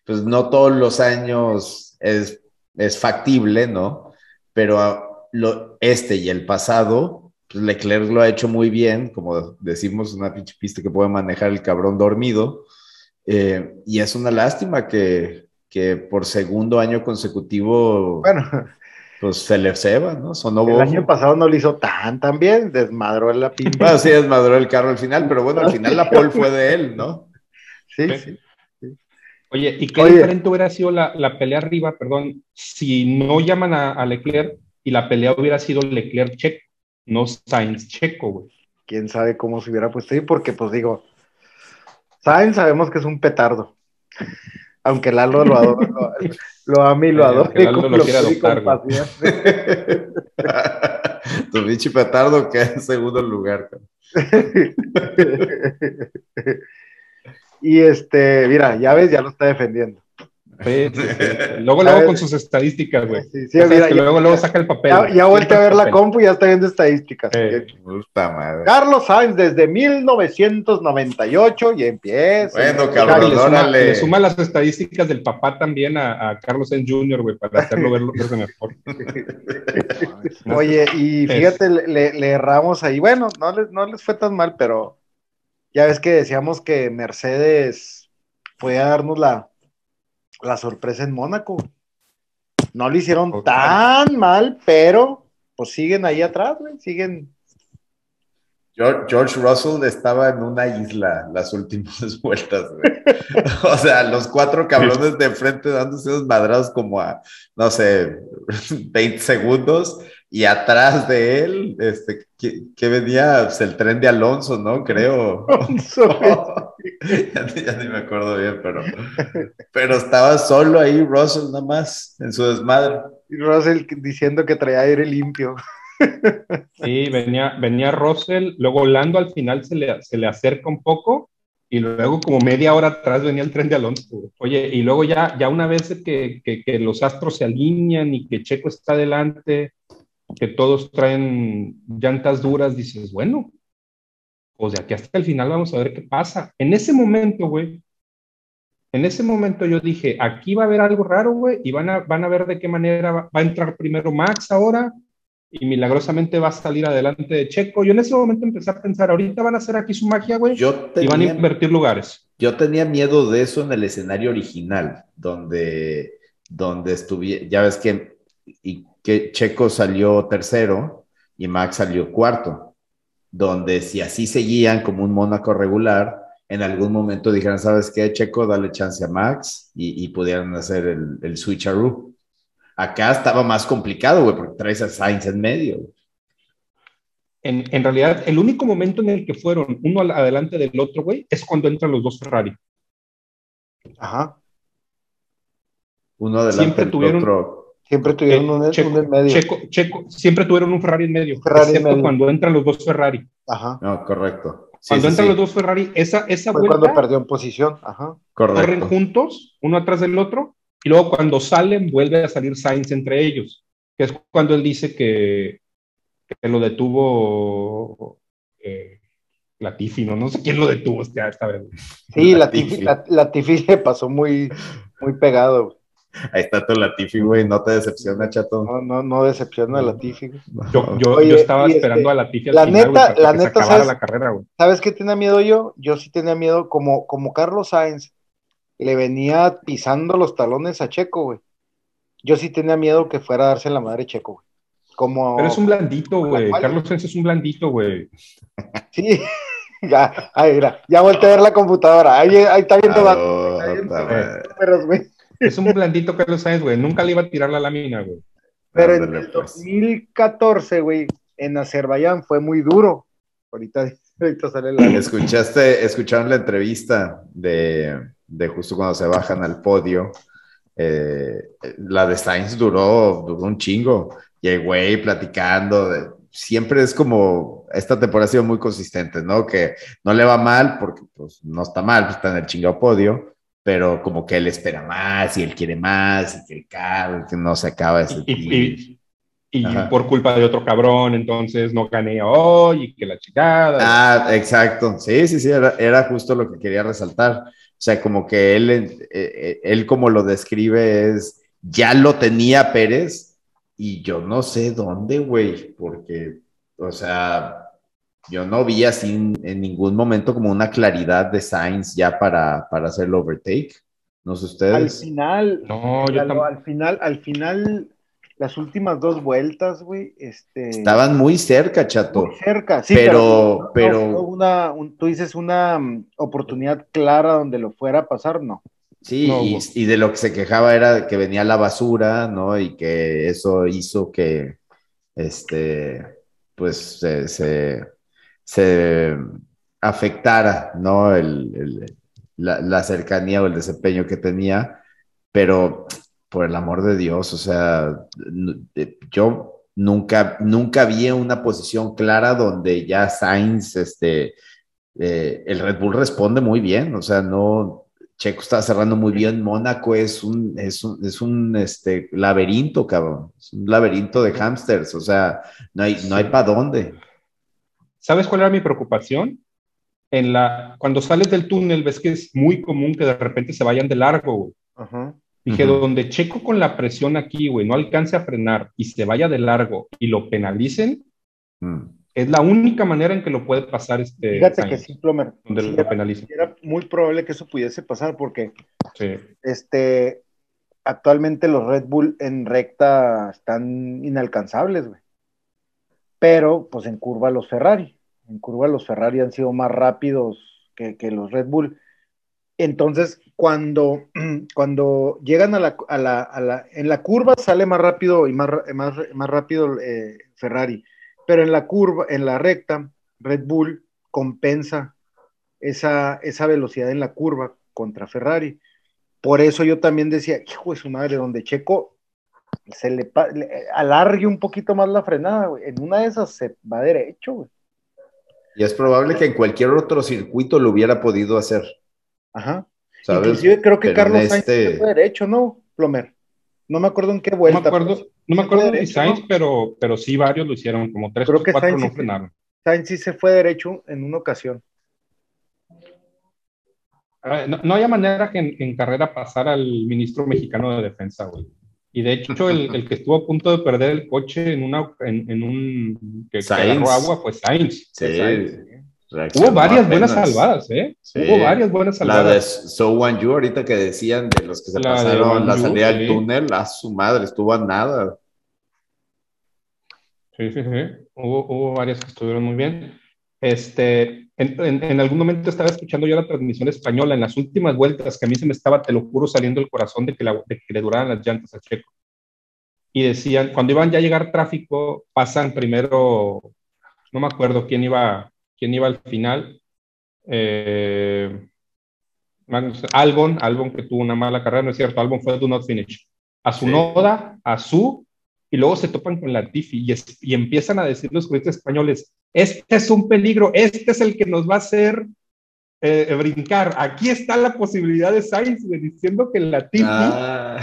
pues no todos los años es, es factible, ¿no? Pero lo, este y el pasado, pues Leclerc lo ha hecho muy bien, como decimos, una pinche pista que puede manejar el cabrón dormido. Eh, y es una lástima que, que por segundo año consecutivo. Bueno, pues se le ceba, ¿no? Sonó el año pasado no lo hizo tan tan bien, desmadró la pinta. Bueno, sí, desmadró el carro al final, pero bueno, al final la pole fue de él, ¿no? Sí, sí. Oye, ¿y qué diferente hubiera sido la, la, pelea arriba, perdón, si no llaman a, Leclerc y la pelea hubiera sido Leclerc-Checo, no Sainz-Checo, güey? Quién sabe cómo se hubiera puesto ahí, porque pues digo, Sainz sabemos que es un petardo aunque Lalo lo adora, lo, lo ama y lo adora. Lalo lo, quiere adoptar. tu bicho petardo queda en segundo lugar. Y este, mira, ya ves, ya lo está defendiendo. Luego, luego con sus estadísticas, güey. Sí, sí, mira, luego, luego saca el papel. Ya, ya vuelve a ver la compu y ya está viendo estadísticas. madre. Carlos Sainz desde 1998 y empieza. Bueno, cabrón, le, suma, las estadísticas del papá también a, a Carlos Sainz Jr., güey, para hacerlo ver verse mejor. Oye, y fíjate, le, le, erramos ahí. Bueno, no les, no les fue tan mal, pero ya ves que decíamos que Mercedes fue a darnos la la sorpresa en Mónaco. No lo hicieron tan mal, pero pues siguen ahí atrás, güey, siguen. George, Russell estaba en una isla las últimas vueltas, güey. o sea, los cuatro cabrones de frente dándose unos madrados como a, no sé, 20 segundos y atrás de él, este, que, venía pues, el tren de Alonso, ¿no? Creo. ya, ni me acuerdo bien, pero, pero estaba solo ahí Russell nada más en su desmadre. Y Russell diciendo que traía aire limpio. Sí, venía, venía Russell, luego Lando al final se le, se le acerca un poco y luego como media hora atrás venía el tren de Alonso. Oye, y luego ya, ya una vez que, que, que los astros se alinean y que Checo está adelante, que todos traen llantas duras, dices, bueno, pues de aquí hasta el final vamos a ver qué pasa. En ese momento, güey, en ese momento yo dije, aquí va a haber algo raro, güey, y van a, van a ver de qué manera va, a entrar primero Max ahora, y milagrosamente va a salir adelante de Checo. Yo en ese momento empecé a pensar, ahorita van a hacer aquí su magia, güey, y van a invertir lugares. Yo tenía miedo de eso en el escenario original, donde, donde estuve, ya ves que, y que Checo salió tercero y Max salió cuarto, donde si así seguían como un Mónaco regular, en algún momento dijeran, ¿sabes qué, Checo? Dale chance a Max y, pudieran hacer el, el switcheroo. Acá estaba más complicado, güey, porque traes a Sainz en medio. En, en, realidad, el único momento en el que fueron uno adelante del otro, güey, es cuando entran los dos Ferrari. Ajá. Uno adelante Siempre tuvieron, otro Siempre tuvieron eh, un, en medio. Checo, siempre tuvieron un Ferrari en medio. Ferrari excepto en medio. cuando entran los dos Ferrari. Ajá. No, correcto. cuando entran los dos Ferrari, esa, esa Fue vuelta. cuando perdió en posición. Ajá. Correcto. Corren juntos, uno atrás del otro. Y luego cuando salen, vuelve a salir Sainz entre ellos. Que es cuando él dice que, que lo detuvo eh, Latifi, ¿no? No sé quién lo detuvo esta, esta vez. Sí, Latifi, Latifi le pasó muy, muy pegado. Ahí está tu Latifi, güey. No te decepciona, chato. No, no, no decepciona a Latifi. güey. Yo, yo, Oye, yo estaba y esperando este, a Latifi al la final, neta- la que se neta, acabara ¿sabes? la carrera, güey. ¿Sabes qué tenía miedo yo? Yo sí tenía miedo, como, como Carlos Sainz le venía pisando los talones a Checo, güey. Yo sí tenía miedo que fuera a darse la madre Checo, güey. Como. Pero es un blandito, güey. Carlos Sainz es un blandito, güey. Sí. ya, ahí, mira, ya volteé a ver la computadora. Ahí, ahí está viendo Ah, números, güey. Es un blandito Carlos Sainz, güey. Nunca le iba a tirar la lámina, güey. Pero en el pues. 2014, güey, en Azerbaiyán fue muy duro. Ahorita, ahorita sale la. ¿Escuchaste, escucharon la entrevista de, de justo cuando se bajan al podio? Eh, la de Sainz duró, duró un chingo. Y el güey platicando, de- siempre es como, esta temporada ha sido muy consistente, ¿no? Que no le va mal porque pues no está mal, pues, está en el chingado podio, pero como que él espera más y él quiere más y que el carro, que no se acaba ese Y, y- y por culpa de otro cabrón, entonces no gané hoy y que la chingada. Ah, exacto. Sí, sí, sí, era, era justo lo que quería resaltar. O sea, como que él, eh, eh, él como lo describe es, ya lo tenía Pérez y yo no sé dónde, güey, porque, o sea, yo no vi así en, en ningún momento como una claridad de Sainz ya para, para hacer el overtake. No sé Al ustedes. final, No, yo tampoco. al final, al final, las últimas dos vueltas, güey, este. Estaban muy cerca, chato. muy cerca, sí, Pero- pero, pero- no- no una, un- tú dices una mm, oportunidad clara donde lo fuera a pasar, no. Sí, No, y, de lo que se quejaba era que venía la basura, ¿no? Y que eso hizo que, este, pues, se, se, se afectara, ¿no? El, el- la, la cercanía o el desempeño que tenía, pero por el amor de Dios, o sea, eh, yo nunca, nunca vi una posición clara donde ya Sainz, este, eh, el Red Bull responde muy bien, o sea, no, Checo está cerrando muy bien, Mónaco es un, es un, es un este, laberinto, cabrón, es un laberinto de hamsters, o sea, no hay, no hay para dónde. ¿Sabes cuál era mi preocupación? En la, cuando sales del túnel, ves que es muy común que de repente se vayan de largo, güey. Ajá. Dije, donde Checo con la presión aquí, güey, no alcance a frenar y se vaya de largo y lo penalicen, Mm. es la única manera en que lo puede pasar este. Fíjate que sí, Plomer. Donde sí lo era, penalicen. era muy probable que eso pudiese pasar porque Sí. este actualmente los Red Bull en recta están inalcanzables, güey. Pero, pues en curva los Ferrari. En curva los Ferrari han sido más rápidos que, los Red Bull. Entonces, cuando, cuando llegan a la, a la, a la, en la curva sale más rápido y más, más, más rápido eh, Ferrari, pero en la curva, en la recta, Red Bull compensa esa, esa velocidad en la curva contra Ferrari. Por eso yo también decía, hijo de su madre, donde Checo se le, le- alargue un poquito más la frenada, güey. En una de esas se va derecho, güey. Y es probable que en cualquier otro circuito lo hubiera podido hacer, Ajá. ¿sabes? Inclusive creo que Pero Carlos Sainz este- se fue derecho, ¿no, Plomer? No me acuerdo en qué No me vuelta. acuerdo, pero no me acuerdo de derecho, Sainz, ¿no? pero, pero sí varios lo hicieron, como tres o cuatro Sainz no sí- frenaron. Sainz sí se fue derecho en una ocasión. Ah, No, no había manera que en, en carrera pasara al ministro mexicano de defensa, güey. Y de hecho, el, el que estuvo a punto de perder el coche en, una, en, en un. que, agarró agua fue Sainz. Sí, Sainz. reaccionó Hubo varias buenas salvadas, ¿eh? Sí. Hubo varias buenas La de salvadas. So Wan Yu, ahorita que decían de los que se La pasaron la salida del sí. túnel, a su madre, estuvo a nada. Sí, sí, sí. Hubo, hubo varias que estuvieron muy bien. Este, en, en- en algún momento estaba escuchando yo la transmisión española en las últimas vueltas que a mí se me estaba, te lo juro, saliendo el corazón de que, la- de que le duraran las llantas a Checo. Y decían, cuando iban ya a llegar tráfico, pasan primero, no me acuerdo quién iba, quién iba al final. Eh, Albon, Albon que tuvo una mala carrera, no es cierto, Albon fue do not finish. A su Sí. Noda, a su, y luego se topan con la Tiffy y, es- y empiezan a decir los juristas españoles, este es un peligro, este es el que nos va a hacer eh, brincar. Aquí está la posibilidad de Sainz, diciendo que la Tiffy Ah.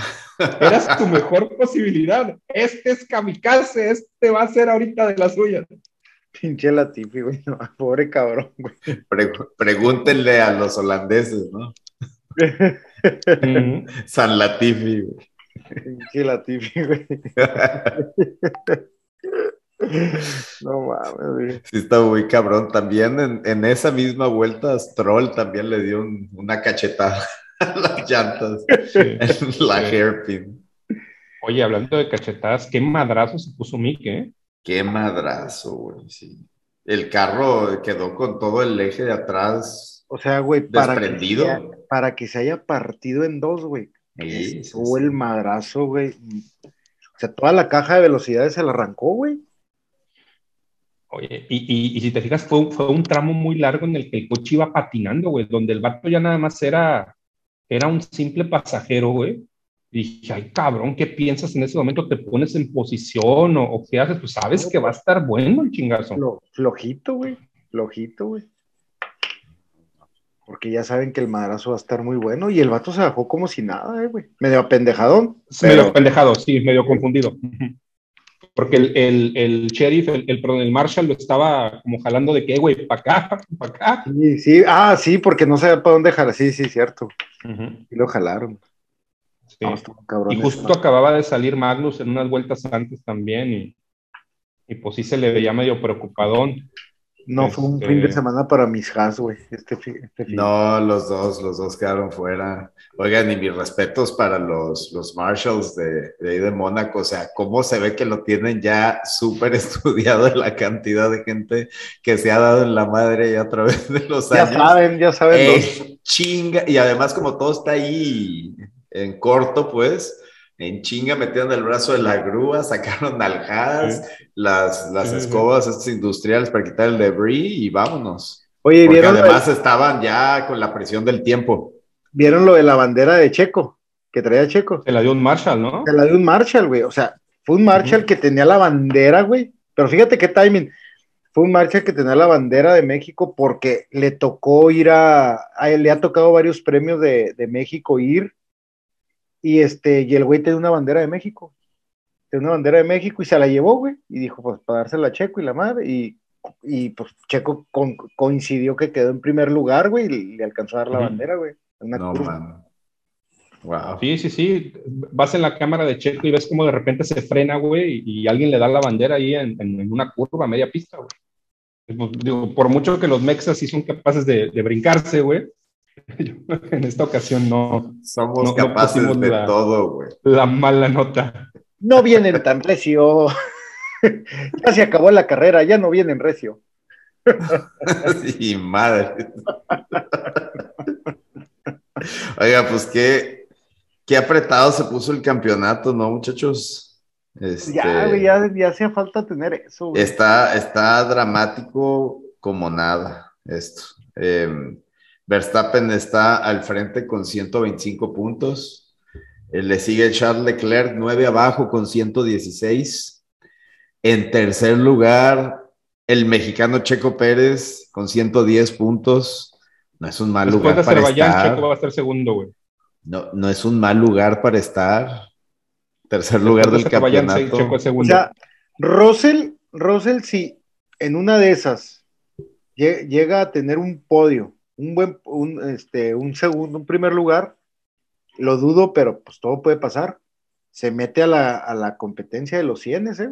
era su mejor posibilidad. Este es kamikaze, este va a ser ahorita de las suyas. Pinche Latifi, güey. no, pobre cabrón, güey. Pre- pregúntenle a los holandeses, ¿no? San Latifi. güey. Sí, la Tiffy, güey. No mames, güey. Sí, está muy cabrón. También en, en esa misma vuelta, Stroll también le dio un- una cachetada a las llantas Sí. en la Sí. hairpin. Oye, hablando de cachetadas, qué madrazo se puso Mick, ¿eh? Qué madrazo, güey. Sí. El carro quedó con todo el eje de atrás O sea, güey, para que, desprendido. se haya- para que se haya partido en dos, güey. Sí, sí. el madrazo, güey. O sea, toda la caja de velocidades se la arrancó, güey. Oye, y, y- y si te fijas, fue, un- fue un tramo muy largo en el que el coche iba patinando, güey, donde el vato ya nada más era, era un simple pasajero, güey. Y dije, ay, cabrón, ¿qué piensas en ese momento? ¿Te pones en posición o, o qué haces? Pues sabes que va a estar bueno el chingazo. Flo- flojito, güey. Flojito, güey. Porque ya saben que el madrazo va a estar muy bueno. Y el vato se bajó como si nada, eh, güey. Medio apendejadón. Medio Pero, pendejado, sí, medio confundido. Porque el, el, el sheriff, el, el, perdón, el marshal lo estaba como jalando de que, güey, para acá, para acá. sí, sí. Ah, sí, porque no sabía para dónde dejar. Sí, sí, cierto. Y lo jalaron. Sí. No, Y justo acababa de salir Magnus en unas vueltas antes también y, y pues sí se le veía medio preocupadón. No, fue un Este- fin de semana para mis has, güey. Este, este fin. No, los dos, los dos quedaron fuera. Oigan, y mis respetos para los, los Marshalls de, de ahí de Mónaco. O sea, cómo se ve que lo tienen ya súper estudiado la cantidad de gente que se ha dado en la madre ya a través de los Ya años. saben, ya saben. Eh, los- chinga, y además como todo está ahí en corto, pues, en chinga metieron el brazo de la grúa, sacaron al Haas, las, las Sí, sí, sí. escobas estas industriales para quitar el debris y vámonos. Oye, Porque ¿vieron, lo- además estaban ya con la presión del tiempo. ¿vieron lo de la bandera de Checo? Que traía Checo. Se la dio un Marshall, ¿no? Se la de un Marshall, güey. O sea, fue un Marshall que tenía la bandera, güey. Pero fíjate qué timing. Fue un Marshall que tenía la bandera de México porque le tocó ir a. a él le ha tocado varios premios de, de México ir. Y este, y el güey tenía una bandera de México. Tenía una bandera de México y se la llevó, güey. Y dijo, pues para dársela a Checo y la madre. Y, y pues Checo con- coincidió que quedó en primer lugar, güey, y le alcanzó a dar la bandera, güey. Una No, man. Wow. Sí, sí, sí. Vas en la cámara de Checo y ves como de repente se frena, güey, y alguien le da la bandera ahí en, en- en una curva, media pista, güey. Pues, Digo, por mucho que los mexas sí son capaces de, de brincarse, güey. En esta ocasión no. Somos No- capaces de la- todo, güey. La mala nota. No vienen tan recio. ya se acabó la carrera, ya no vienen recio. Sí, madre. Oiga, pues qué, qué apretado se puso el campeonato, ¿no, muchachos? Este, Ya, güey, ya, ya hacía falta tener eso. güey. Está, está dramático como nada esto. Eh, Verstappen está al frente con 125 puntos. Eh, le sigue Charles Leclerc 9 abajo con 116. En tercer lugar, el mexicano Checo Pérez con 110 puntos. No es un mal Después de lugar para estar. Checo va a estar segundo, güey. No, no es un mal lugar para estar. Tercer lugar Después del de campeonato. Checo es O segundo. sea, Russell, Russell, si en una de esas lle- llega a tener un podio, un buen, un, este, un segundo, un primer lugar, lo dudo, pero pues todo puede pasar. Se mete a la, a la competencia de los 100, ¿eh?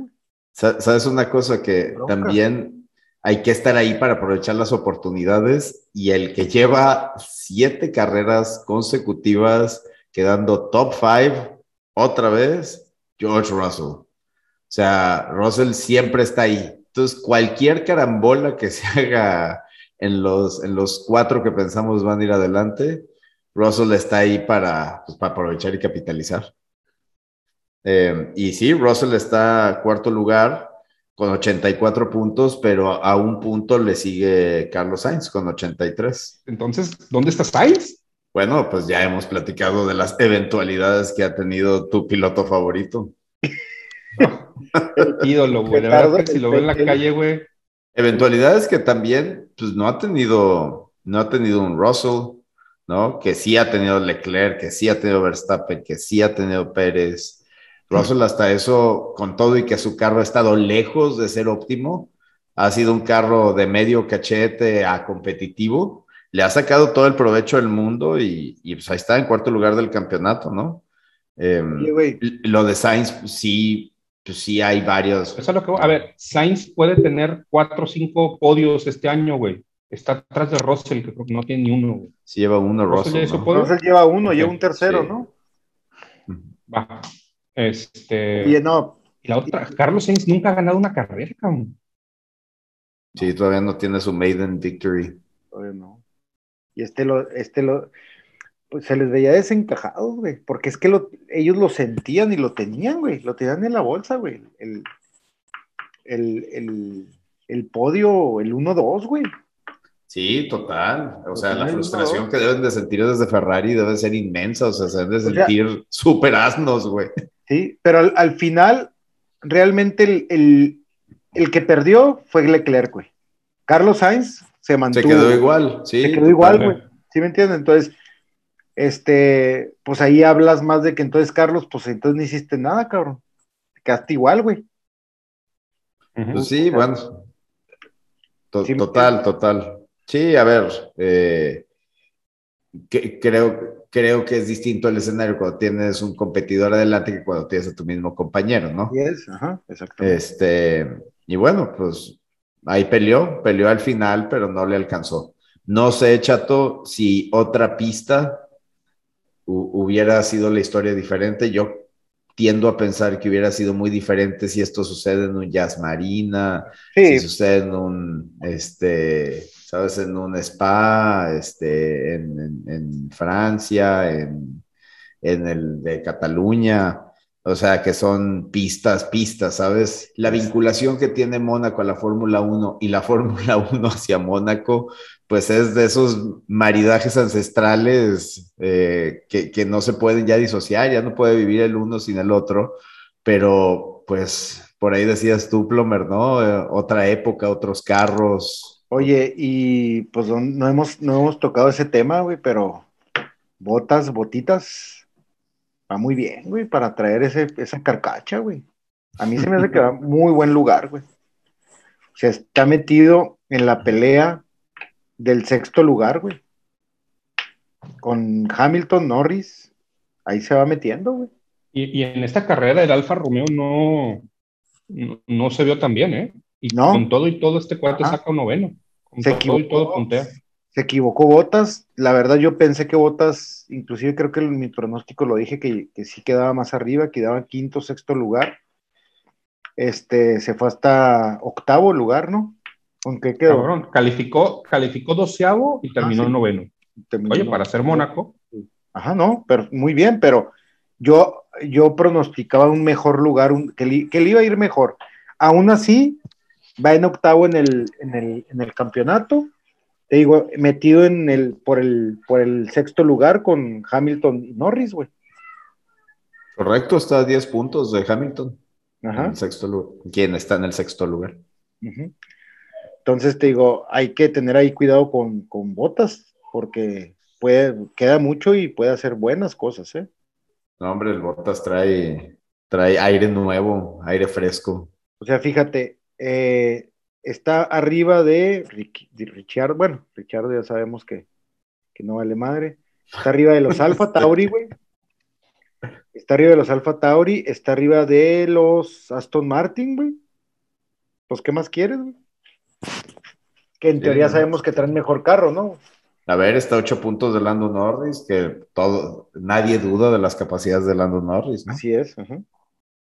¿Sabes una cosa que Bronca. también hay que estar ahí para aprovechar las oportunidades? Y el que lleva siete carreras consecutivas quedando top five otra vez, George Russell. O sea, Russell siempre está ahí. Entonces, cualquier carambola que se haga en los, en los cuatro que pensamos van a ir adelante, Russell está ahí para, pues, para aprovechar y capitalizar. Eh, y sí, Russell está cuarto lugar con 84 puntos, pero a un punto le sigue Carlos Sainz con 83. Entonces, ¿dónde está Sainz? Bueno, pues ya hemos platicado de las eventualidades que ha tenido tu piloto favorito. Ídolo, güey. De verdad que si lo veo en la calle, güey. Eventualidades que también, pues no ha tenido, no ha tenido un Russell, ¿no? Que sí ha tenido Leclerc, que sí ha tenido Verstappen, que sí ha tenido Pérez. Russell hasta eso, con todo y que su carro ha estado lejos de ser óptimo, ha sido un carro de medio cachete a competitivo, le ha sacado todo el provecho del mundo y, y pues ahí está en cuarto lugar del campeonato, ¿no? Em, lo de Sainz, sí, pues sí hay varios. Eso es lo que, a ver, Sainz puede tener cuatro o cinco podios este año, güey. Está atrás de Russell, que creo que no tiene ni uno, güey. Sí, lleva uno Russell. Russell, lleva uno, lleva un tercero, ¿no? Va. Este. Y no. Y la otra, Carlos Sainz nunca ha ganado una carrera, cabrón. Sí, todavía no tiene su maiden victory. Todavía no. Y este lo, este lo, pues se les veía desencajados, güey, porque es que lo, ellos lo sentían y lo tenían, güey, lo tenían en la bolsa, güey, el, el, el, el podio, el 1-2, güey. Sí, total. O sea, la frustración que deben de sentir desde Ferrari debe ser inmensa, o sea, se deben de sentir súper asnos, güey. Sí, pero al, final, realmente el, el, que perdió fue Leclerc, güey. Carlos Sainz se mantuvo. Se quedó igual, sí. Se quedó igual, güey. ¿Sí me entiendes? Entonces, este, pues ahí hablas más de que entonces, Carlos, pues entonces no hiciste nada, cabrón. Te quedaste igual, güey. Pues sí, bueno. total, total. Sí, a ver, eh, creo, creo que es distinto el escenario cuando tienes un competidor adelante que cuando tienes a tu mismo compañero, ¿no? Sí es, ajá, exactamente. Este, y bueno, pues ahí peleó, peleó al final, pero no le alcanzó. No sé, Chato, si otra pista hubiera sido la historia diferente. Yo tiendo a pensar que hubiera sido muy diferente si esto sucede en un Jazz Marina, si sucede en un, este, sabes, en un spa, este, en, en, Francia, en, en, el de Cataluña, o sea, que son pistas, pistas, ¿sabes? La vinculación que tiene Mónaco a la Fórmula 1 y la Fórmula 1 hacia Mónaco, pues es de esos maridajes ancestrales eh, que, no se pueden ya disociar, ya no puede vivir el uno sin el otro, pero pues por ahí decías tú, Plomer, ¿no? Eh, otra época, otros carros. Oye, y pues no hemos, no hemos tocado ese tema, güey, pero botas, botitas, va muy bien, güey, para traer ese, esa carcacha, güey. A mí se me hace que va muy buen lugar, güey. O sea, está metido en la pelea del sexto lugar, güey. Con Hamilton, Norris, ahí se va metiendo, güey. Y, en esta carrera el Alfa Romeo no, no, se vio tan bien, ¿eh? Y con todo y todo este cuarto saca un noveno. se equivocó, Se equivocó Botas. La verdad yo pensé que Botas, inclusive creo que en mi pronóstico lo dije que, que sí quedaba más arriba, quedaba quinto, sexto lugar. Este, se fue hasta octavo lugar, ¿no? ¿Con qué quedó? calificó, calificó doceavo y terminó ah, noveno. Oye, para ser Mónaco. Ajá, no, pero muy bien, pero yo, yo pronosticaba un mejor lugar, que, le, iba a ir mejor. Aún así, va en octavo en el, en el, campeonato. Te digo, metido en el, por el, por el sexto lugar con Hamilton y Norris, güey. Correcto, está a 10 puntos de Hamilton. Ajá. sexto lugar. ¿Quién está en el sexto lugar? Ajá. Entonces te digo, hay que tener ahí cuidado con, botas, porque puede, queda mucho y puede hacer buenas cosas, ¿eh? No, hombre, el botas trae, trae aire nuevo, aire fresco. O sea, fíjate, eh, está arriba de, Richard, bueno, Richard ya sabemos que, que no vale madre. Está arriba de los Alfa Tauri, güey. Está arriba de los Alfa Tauri, está arriba de los Aston Martin, güey. Pues, ¿qué más quieres, güey? Que en teoría sabemos que traen mejor carro, ¿no? A ver, está ocho puntos de Lando Norris, que todo, nadie duda de las capacidades de Lando Norris, ¿no? Así es.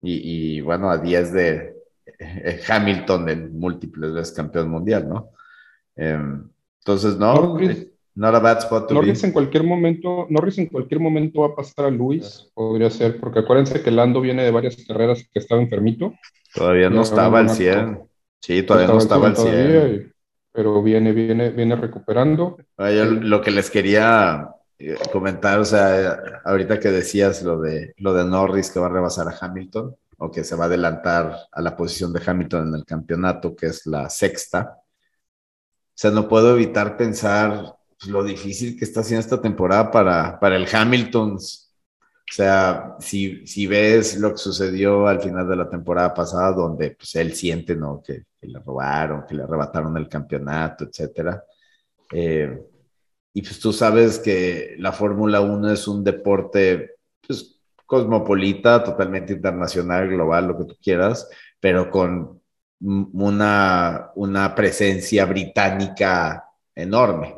y, bueno, a 10 de eh, Hamilton, el múltiples veces campeón mundial, ¿no? Em, entonces, no, Norris, eh, not a bad spot to Norris en cualquier momento, Norris en cualquier momento va a pasar a Luis, podría ser, porque acuérdense que Lando viene de varias carreras que estaba enfermito. Todavía no estaba al 100. Sí, todavía no estaba al 100. pero viene, viene, viene recuperando. lo que les quería eh, comentar, o sea, ahorita que decías lo de, lo de Norris que va a rebasar a Hamilton, o que se va a adelantar a la posición de Hamilton en el campeonato, que es la sexta. O sea, no puedo evitar pensar pues, lo difícil que está haciendo esta temporada para, para el Hamilton o sea, si, si ves lo que sucedió al final de la temporada pasada, donde pues, él siente ¿no? que, le robaron, que le arrebataron el campeonato, etcétera. Eh, y pues tú sabes que la Fórmula 1 es un deporte pues, cosmopolita, totalmente internacional, global, lo que tú quieras, pero con una, una presencia británica enorme.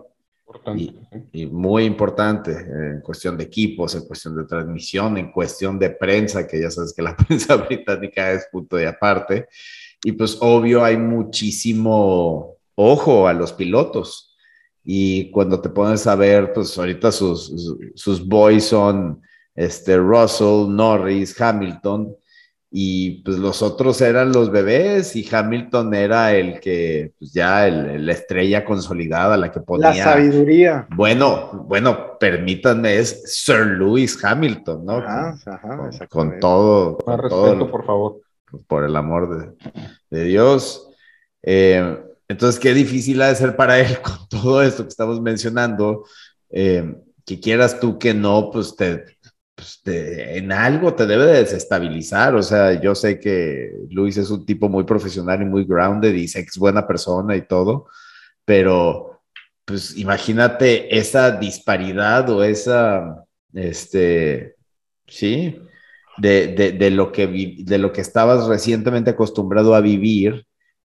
Y, muy importante en cuestión de equipos, en cuestión de transmisión, en cuestión de prensa, que ya sabes que la prensa británica es punto de aparte. Y pues obvio hay muchísimo ojo a los pilotos. Y cuando te pones a ver, pues ahorita sus, sus boys son este, Russell, Norris, Hamilton, y pues los otros eran los bebés y Hamilton era el que, pues ya el, la estrella consolidada, la que ponía. La sabiduría. Bueno, bueno, permítanme, es Sir Lewis Hamilton, ¿no? Ajá, ajá, con, todo. Con respeto, por favor. Por el amor de, Dios. Eh, entonces, qué difícil ha de ser para él con todo esto que estamos mencionando. Eh, que quieras tú que no, pues te, pues, en algo te debe desestabilizar. O sea, yo sé que Luis es un tipo muy profesional y muy grounded y sé que es buena persona y todo, pero pues imagínate esa disparidad o esa, este, sí, de, de, lo que, de lo que estabas recientemente acostumbrado a vivir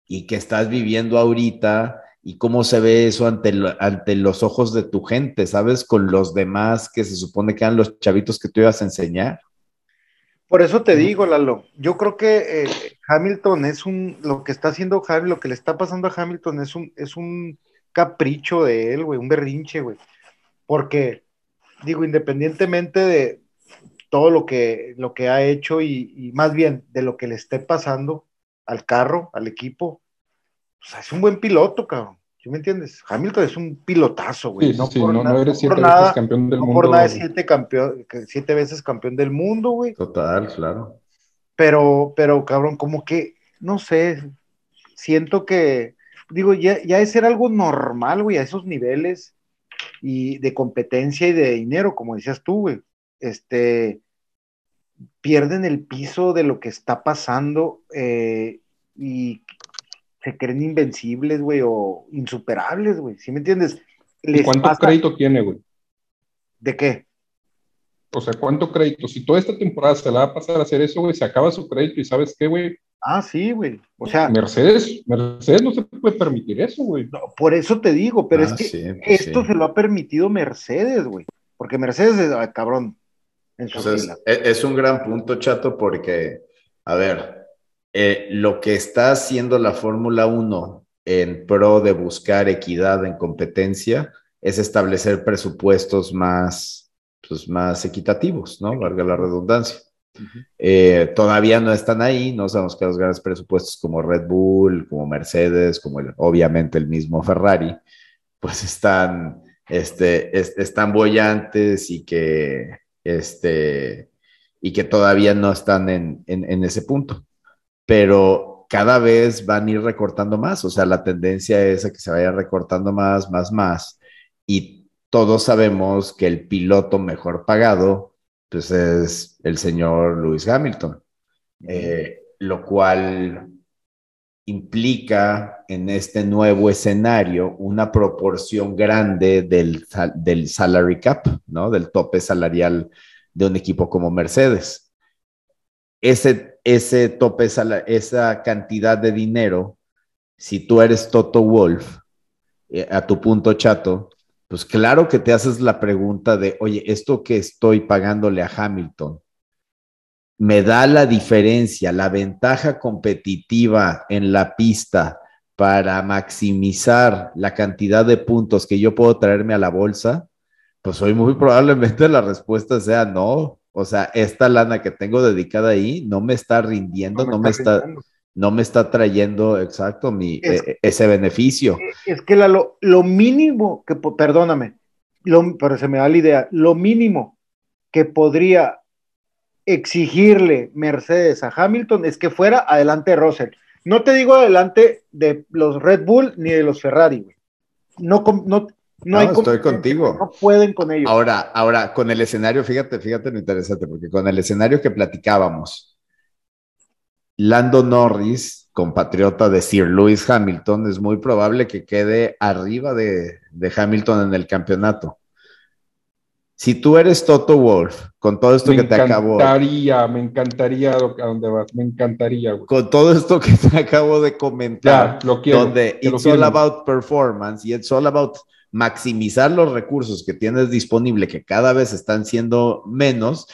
y que estás viviendo ahorita y cómo se ve eso ante, ante los ojos de tu gente, ¿sabes? Con los demás que se supone que eran los chavitos que tú ibas a enseñar. Por eso te digo, Lalo, yo creo que eh, Hamilton es un, lo que está haciendo Hamilton, lo que le está pasando a Hamilton es un, es un capricho de él, güey, un berrinche, güey. Porque, digo, independientemente de todo lo que, lo que ha hecho y, y más bien de lo que le esté pasando al carro, al equipo, es un buen piloto, cabrón. ¿Sí me entiendes? Hamilton es un pilotazo, güey. no, por no, nada, eres siete veces campeón del mundo. No por nada es siete, campeón, siete veces campeón del mundo, güey. Total, claro. Pero, pero, cabrón, como que, no sé, siento que, digo, ya, ya es ser algo normal, güey, a esos niveles y de competencia y de dinero, como decías tú, güey. Este, pierden el piso de lo que está pasando eh, y se creen invencibles, güey, o insuperables, güey. ¿Sí me entiendes? ¿Y cuánto crédito tiene, güey? ¿De qué? O sea, ¿cuánto crédito? Si toda esta temporada se la va a pasar a hacer eso, güey, se acaba su crédito y ¿sabes qué, güey? Ah, sí, güey. O sea. Mercedes, Mercedes no se puede permitir eso, güey. por eso te digo, pero es ah, que pues esto se lo ha permitido Mercedes, güey. Porque Mercedes es, cabrón. Entonces, es un gran punto, chato, porque, a ver, eh, lo que está haciendo la Fórmula 1 en pro de buscar equidad en competencia es establecer presupuestos más, pues, más equitativos, ¿no? Valga la redundancia. Eh, todavía no están ahí, no sabemos que los grandes presupuestos como Red Bull, como Mercedes, como obviamente el mismo Ferrari, pues están, este, están bollantes y que, este, y que todavía no están en, en ese punto. Pero cada vez van a ir recortando más, o sea, la tendencia es a que se vaya recortando más, más, más, y todos sabemos que el piloto mejor pagado, pues es el señor Lewis Hamilton, eh, lo cual implica en este nuevo escenario una proporción grande del, del salary cap, ¿no? Del tope salarial de un equipo como Mercedes. Ese ese tope, esa, cantidad de dinero, si tú eres Toto Wolf, eh, a tu punto chato, pues claro que te haces la pregunta de, oye, esto que estoy pagándole a Hamilton, me da la diferencia, la ventaja competitiva en la pista para maximizar la cantidad de puntos que yo puedo traerme a la bolsa, pues hoy muy probablemente la respuesta sea no. O sea, esta lana que tengo dedicada ahí no me está rindiendo, no me, está, no me está trayendo, exacto, mi, e, ese beneficio. Es que lo, mínimo que, perdóname, lo, pero se me da la idea, lo mínimo que podría exigirle Mercedes a Hamilton es que fuera adelante de Russell. No te digo adelante de los Red Bull ni de los Ferrari, güey. No, no, no, estoy contigo. No pueden con ellos. Ahora, ahora, con el escenario, fíjate, fíjate lo interesante, porque con el escenario que platicábamos, Lando Norris, compatriota de Sir Lewis Hamilton, es muy probable que quede arriba de, Hamilton en el campeonato. Si tú eres Toto Wolf, con todo esto que te acabo. Me encantaría, me encantaría a dónde vas, me encantaría, güey. Con todo esto que te acabo de comentar, Ya, lo quiero. donde te lo it's all about performance y it's all about maximizar los recursos que tienes disponible, que cada vez están siendo menos,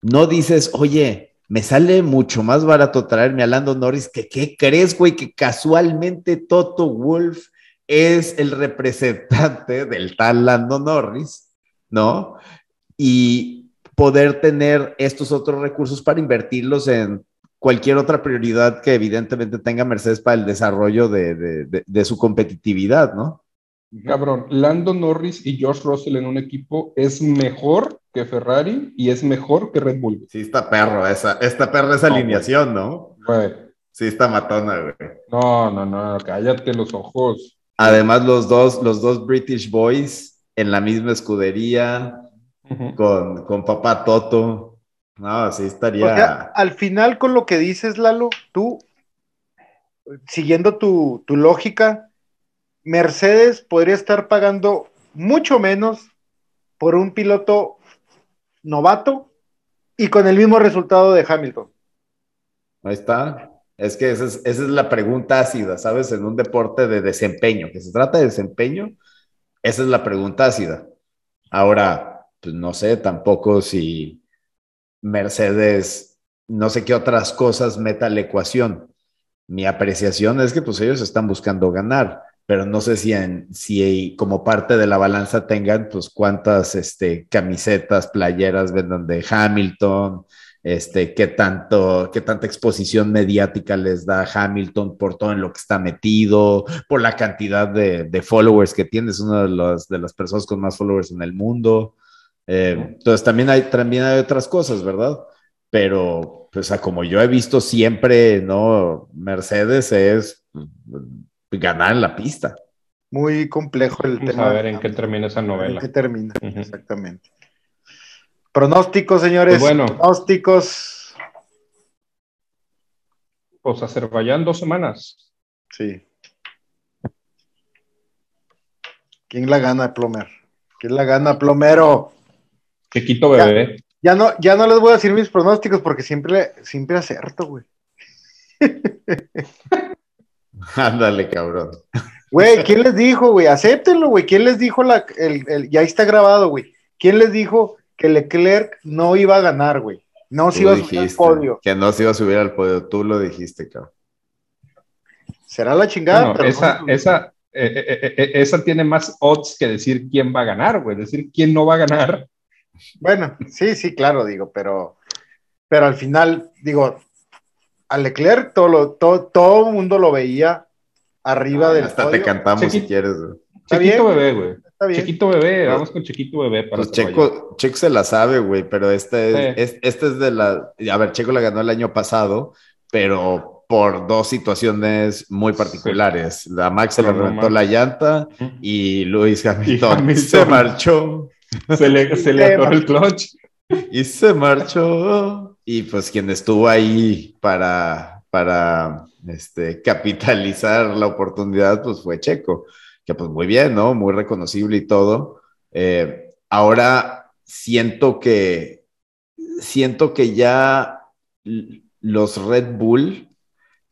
no dices, oye, me sale mucho más barato traerme a Lando Norris, que qué crees, güey, que casualmente Toto Wolf es el representante del tal Lando Norris, ¿no? Y poder tener estos otros recursos para invertirlos en cualquier otra prioridad que evidentemente tenga Mercedes para el desarrollo de, de- de- de su competitividad, ¿no? Cabrón, Lando Norris y George Russell en un equipo es mejor que Ferrari y es mejor que Red Bull. Sí, está perro esa, esta perra esa No, alineación, ¿no? Güey, Sí, está matona, güey. no, no, no, cállate los ojos. Además, los dos, los dos British Boys en la misma escudería, con, con papá Toto. No, sí O estaría. sea, al final con lo que dices, Lalo, tú, siguiendo tu, tu lógica, Mercedes podría estar pagando mucho menos por un piloto novato y con el mismo resultado de Hamilton. Ahí está. Es que esa es, esa es la pregunta ácida, ¿sabes? En un deporte de desempeño, que se trata de desempeño, esa es la pregunta ácida. Ahora, pues no sé tampoco si Mercedes, no sé qué otras cosas meta la ecuación. Mi apreciación es que pues ellos están buscando ganar, pero no sé si, en, si como parte de la balanza tengan pues cuántas este, camisetas, playeras vendan de Hamilton, este, qué, tanto, qué tanta exposición mediática les da Hamilton por todo en lo que está metido, por la cantidad de, de followers que tiene, es una de, los, de las personas con más followers en el mundo. Eh, entonces también hay, también hay otras cosas, ¿verdad? Pero, pues, a como yo he visto siempre, ¿no? Mercedes es ganar en la pista. Muy complejo el Vamos tema. a ver en qué termina esa ¿En novela. qué termina? Exactamente. Pronósticos, señores. Pues bueno. Pronósticos. Pues Azerbaiyán dos semanas. Sí. ¿Quién la gana, Plomer? ¿Quién la gana, Plomero? Chiquito bebé. Ya no, ya no les voy a decir mis pronósticos porque siempre, siempre acierto, güey. Ándale, cabrón. Güey, ¿quién les dijo, güey? Acéptenlo, güey. ¿Quién les dijo la, el, el- ya está grabado, güey? ¿Quién les dijo que Leclerc no iba a ganar, güey? No se Tú iba a subir al podio. que no se iba a subir al podio, tú lo dijiste, cabrón. Será la chingada, Bueno, pero esa, no- esa, eh, eh, eh, esa tiene más odds que decir quién va a ganar, güey. Decir quién no va a ganar. Bueno, sí, sí, claro, digo, pero, pero al final, digo, a Leclerc todo lo, todo, todo el mundo lo veía arriba del Hasta podio. te cantamos Chiqui- si quieres. güey. Chiquito bien, bebé, güey. Está bien. Chiquito bebé, vamos con chiquito bebé para Pues. Checo, Checo se la sabe, güey, pero este es, Sí. es- este es de la. A ver, Checo la ganó el año pasado, pero por dos situaciones muy particulares. La Max se le reventó la llanta y Luis Hamilton, Hamilton. se marchó Se le, se le atoró el clutch. y se marchó. Y pues quien estuvo ahí para, para este, capitalizar la oportunidad, pues fue Checo, que pues muy bien, ¿no? Muy reconocible y todo. Eh, ahora siento que, siento que ya los Red Bull,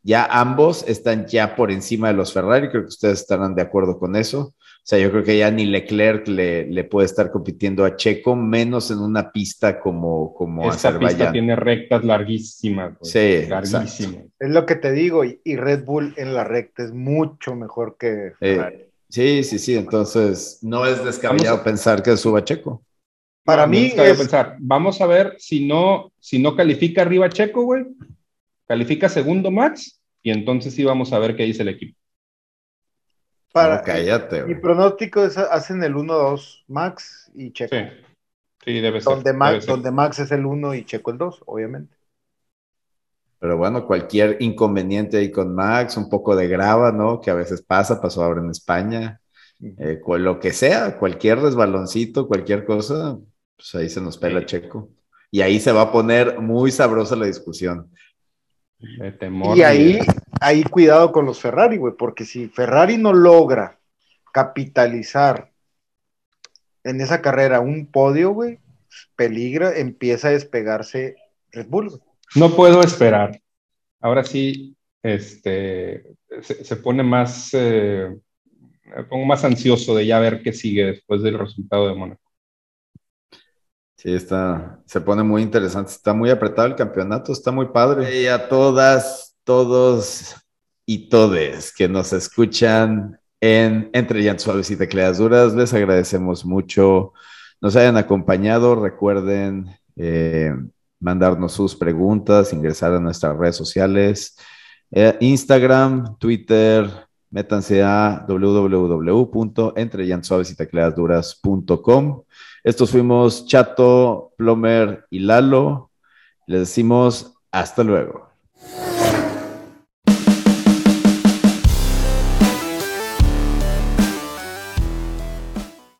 ya ambos están ya por encima de los Ferrari, creo que ustedes estarán de acuerdo con eso. O sea, yo creo que ya ni Leclerc le, le puede estar compitiendo a Checo, menos en una pista como, como Esta pista tiene rectas larguísimas. güey. Sí, larguísimas. Es lo que te digo, y, y Red Bull en la recta es mucho mejor que Eh, Ferrari. Sí, sí, sí. Entonces, no es descabellado a- pensar que suba Checo. Para No, mí no es- pensar. Vamos a ver si no, si no califica arriba Checo, güey. Califica segundo Max y entonces sí vamos a ver qué dice el equipo. Para, No, cállate, mi pronóstico es hacen el 1-2 Max y Checo. Sí, sí, debe ser. donde, debe Max, ser. donde Max es el 1 y Checo el 2, obviamente. Pero bueno, cualquier inconveniente ahí con Max, un poco de grava, ¿no? Que a veces pasa, pasó ahora en España. Eh, lo que sea, cualquier resbaloncito, cualquier cosa, pues ahí se nos pela Sí. Checo. Y ahí se va a poner muy sabrosa la discusión. De temor. Y ahí, ahí cuidado con los Ferrari, güey, porque si Ferrari no logra capitalizar en esa carrera un podio, güey, peligra, empieza a despegarse Red Bull. No puedo esperar. Ahora sí, este, se, pone más, eh, me pongo más ansioso de ya ver qué sigue después del resultado de Mónaco. Sí, está, se pone muy interesante, está muy apretado el campeonato, está muy padre. Y a todas, todos y todes que nos escuchan en Entre Llantos Suaves y Tecleas Duras, les agradecemos mucho nos hayan acompañado. Recuerden eh, mandarnos sus preguntas, ingresar a nuestras redes sociales, eh, Instagram, Twitter, métanse a y Estos fuimos Chato, Plomer y Lalo. Les decimos hasta luego.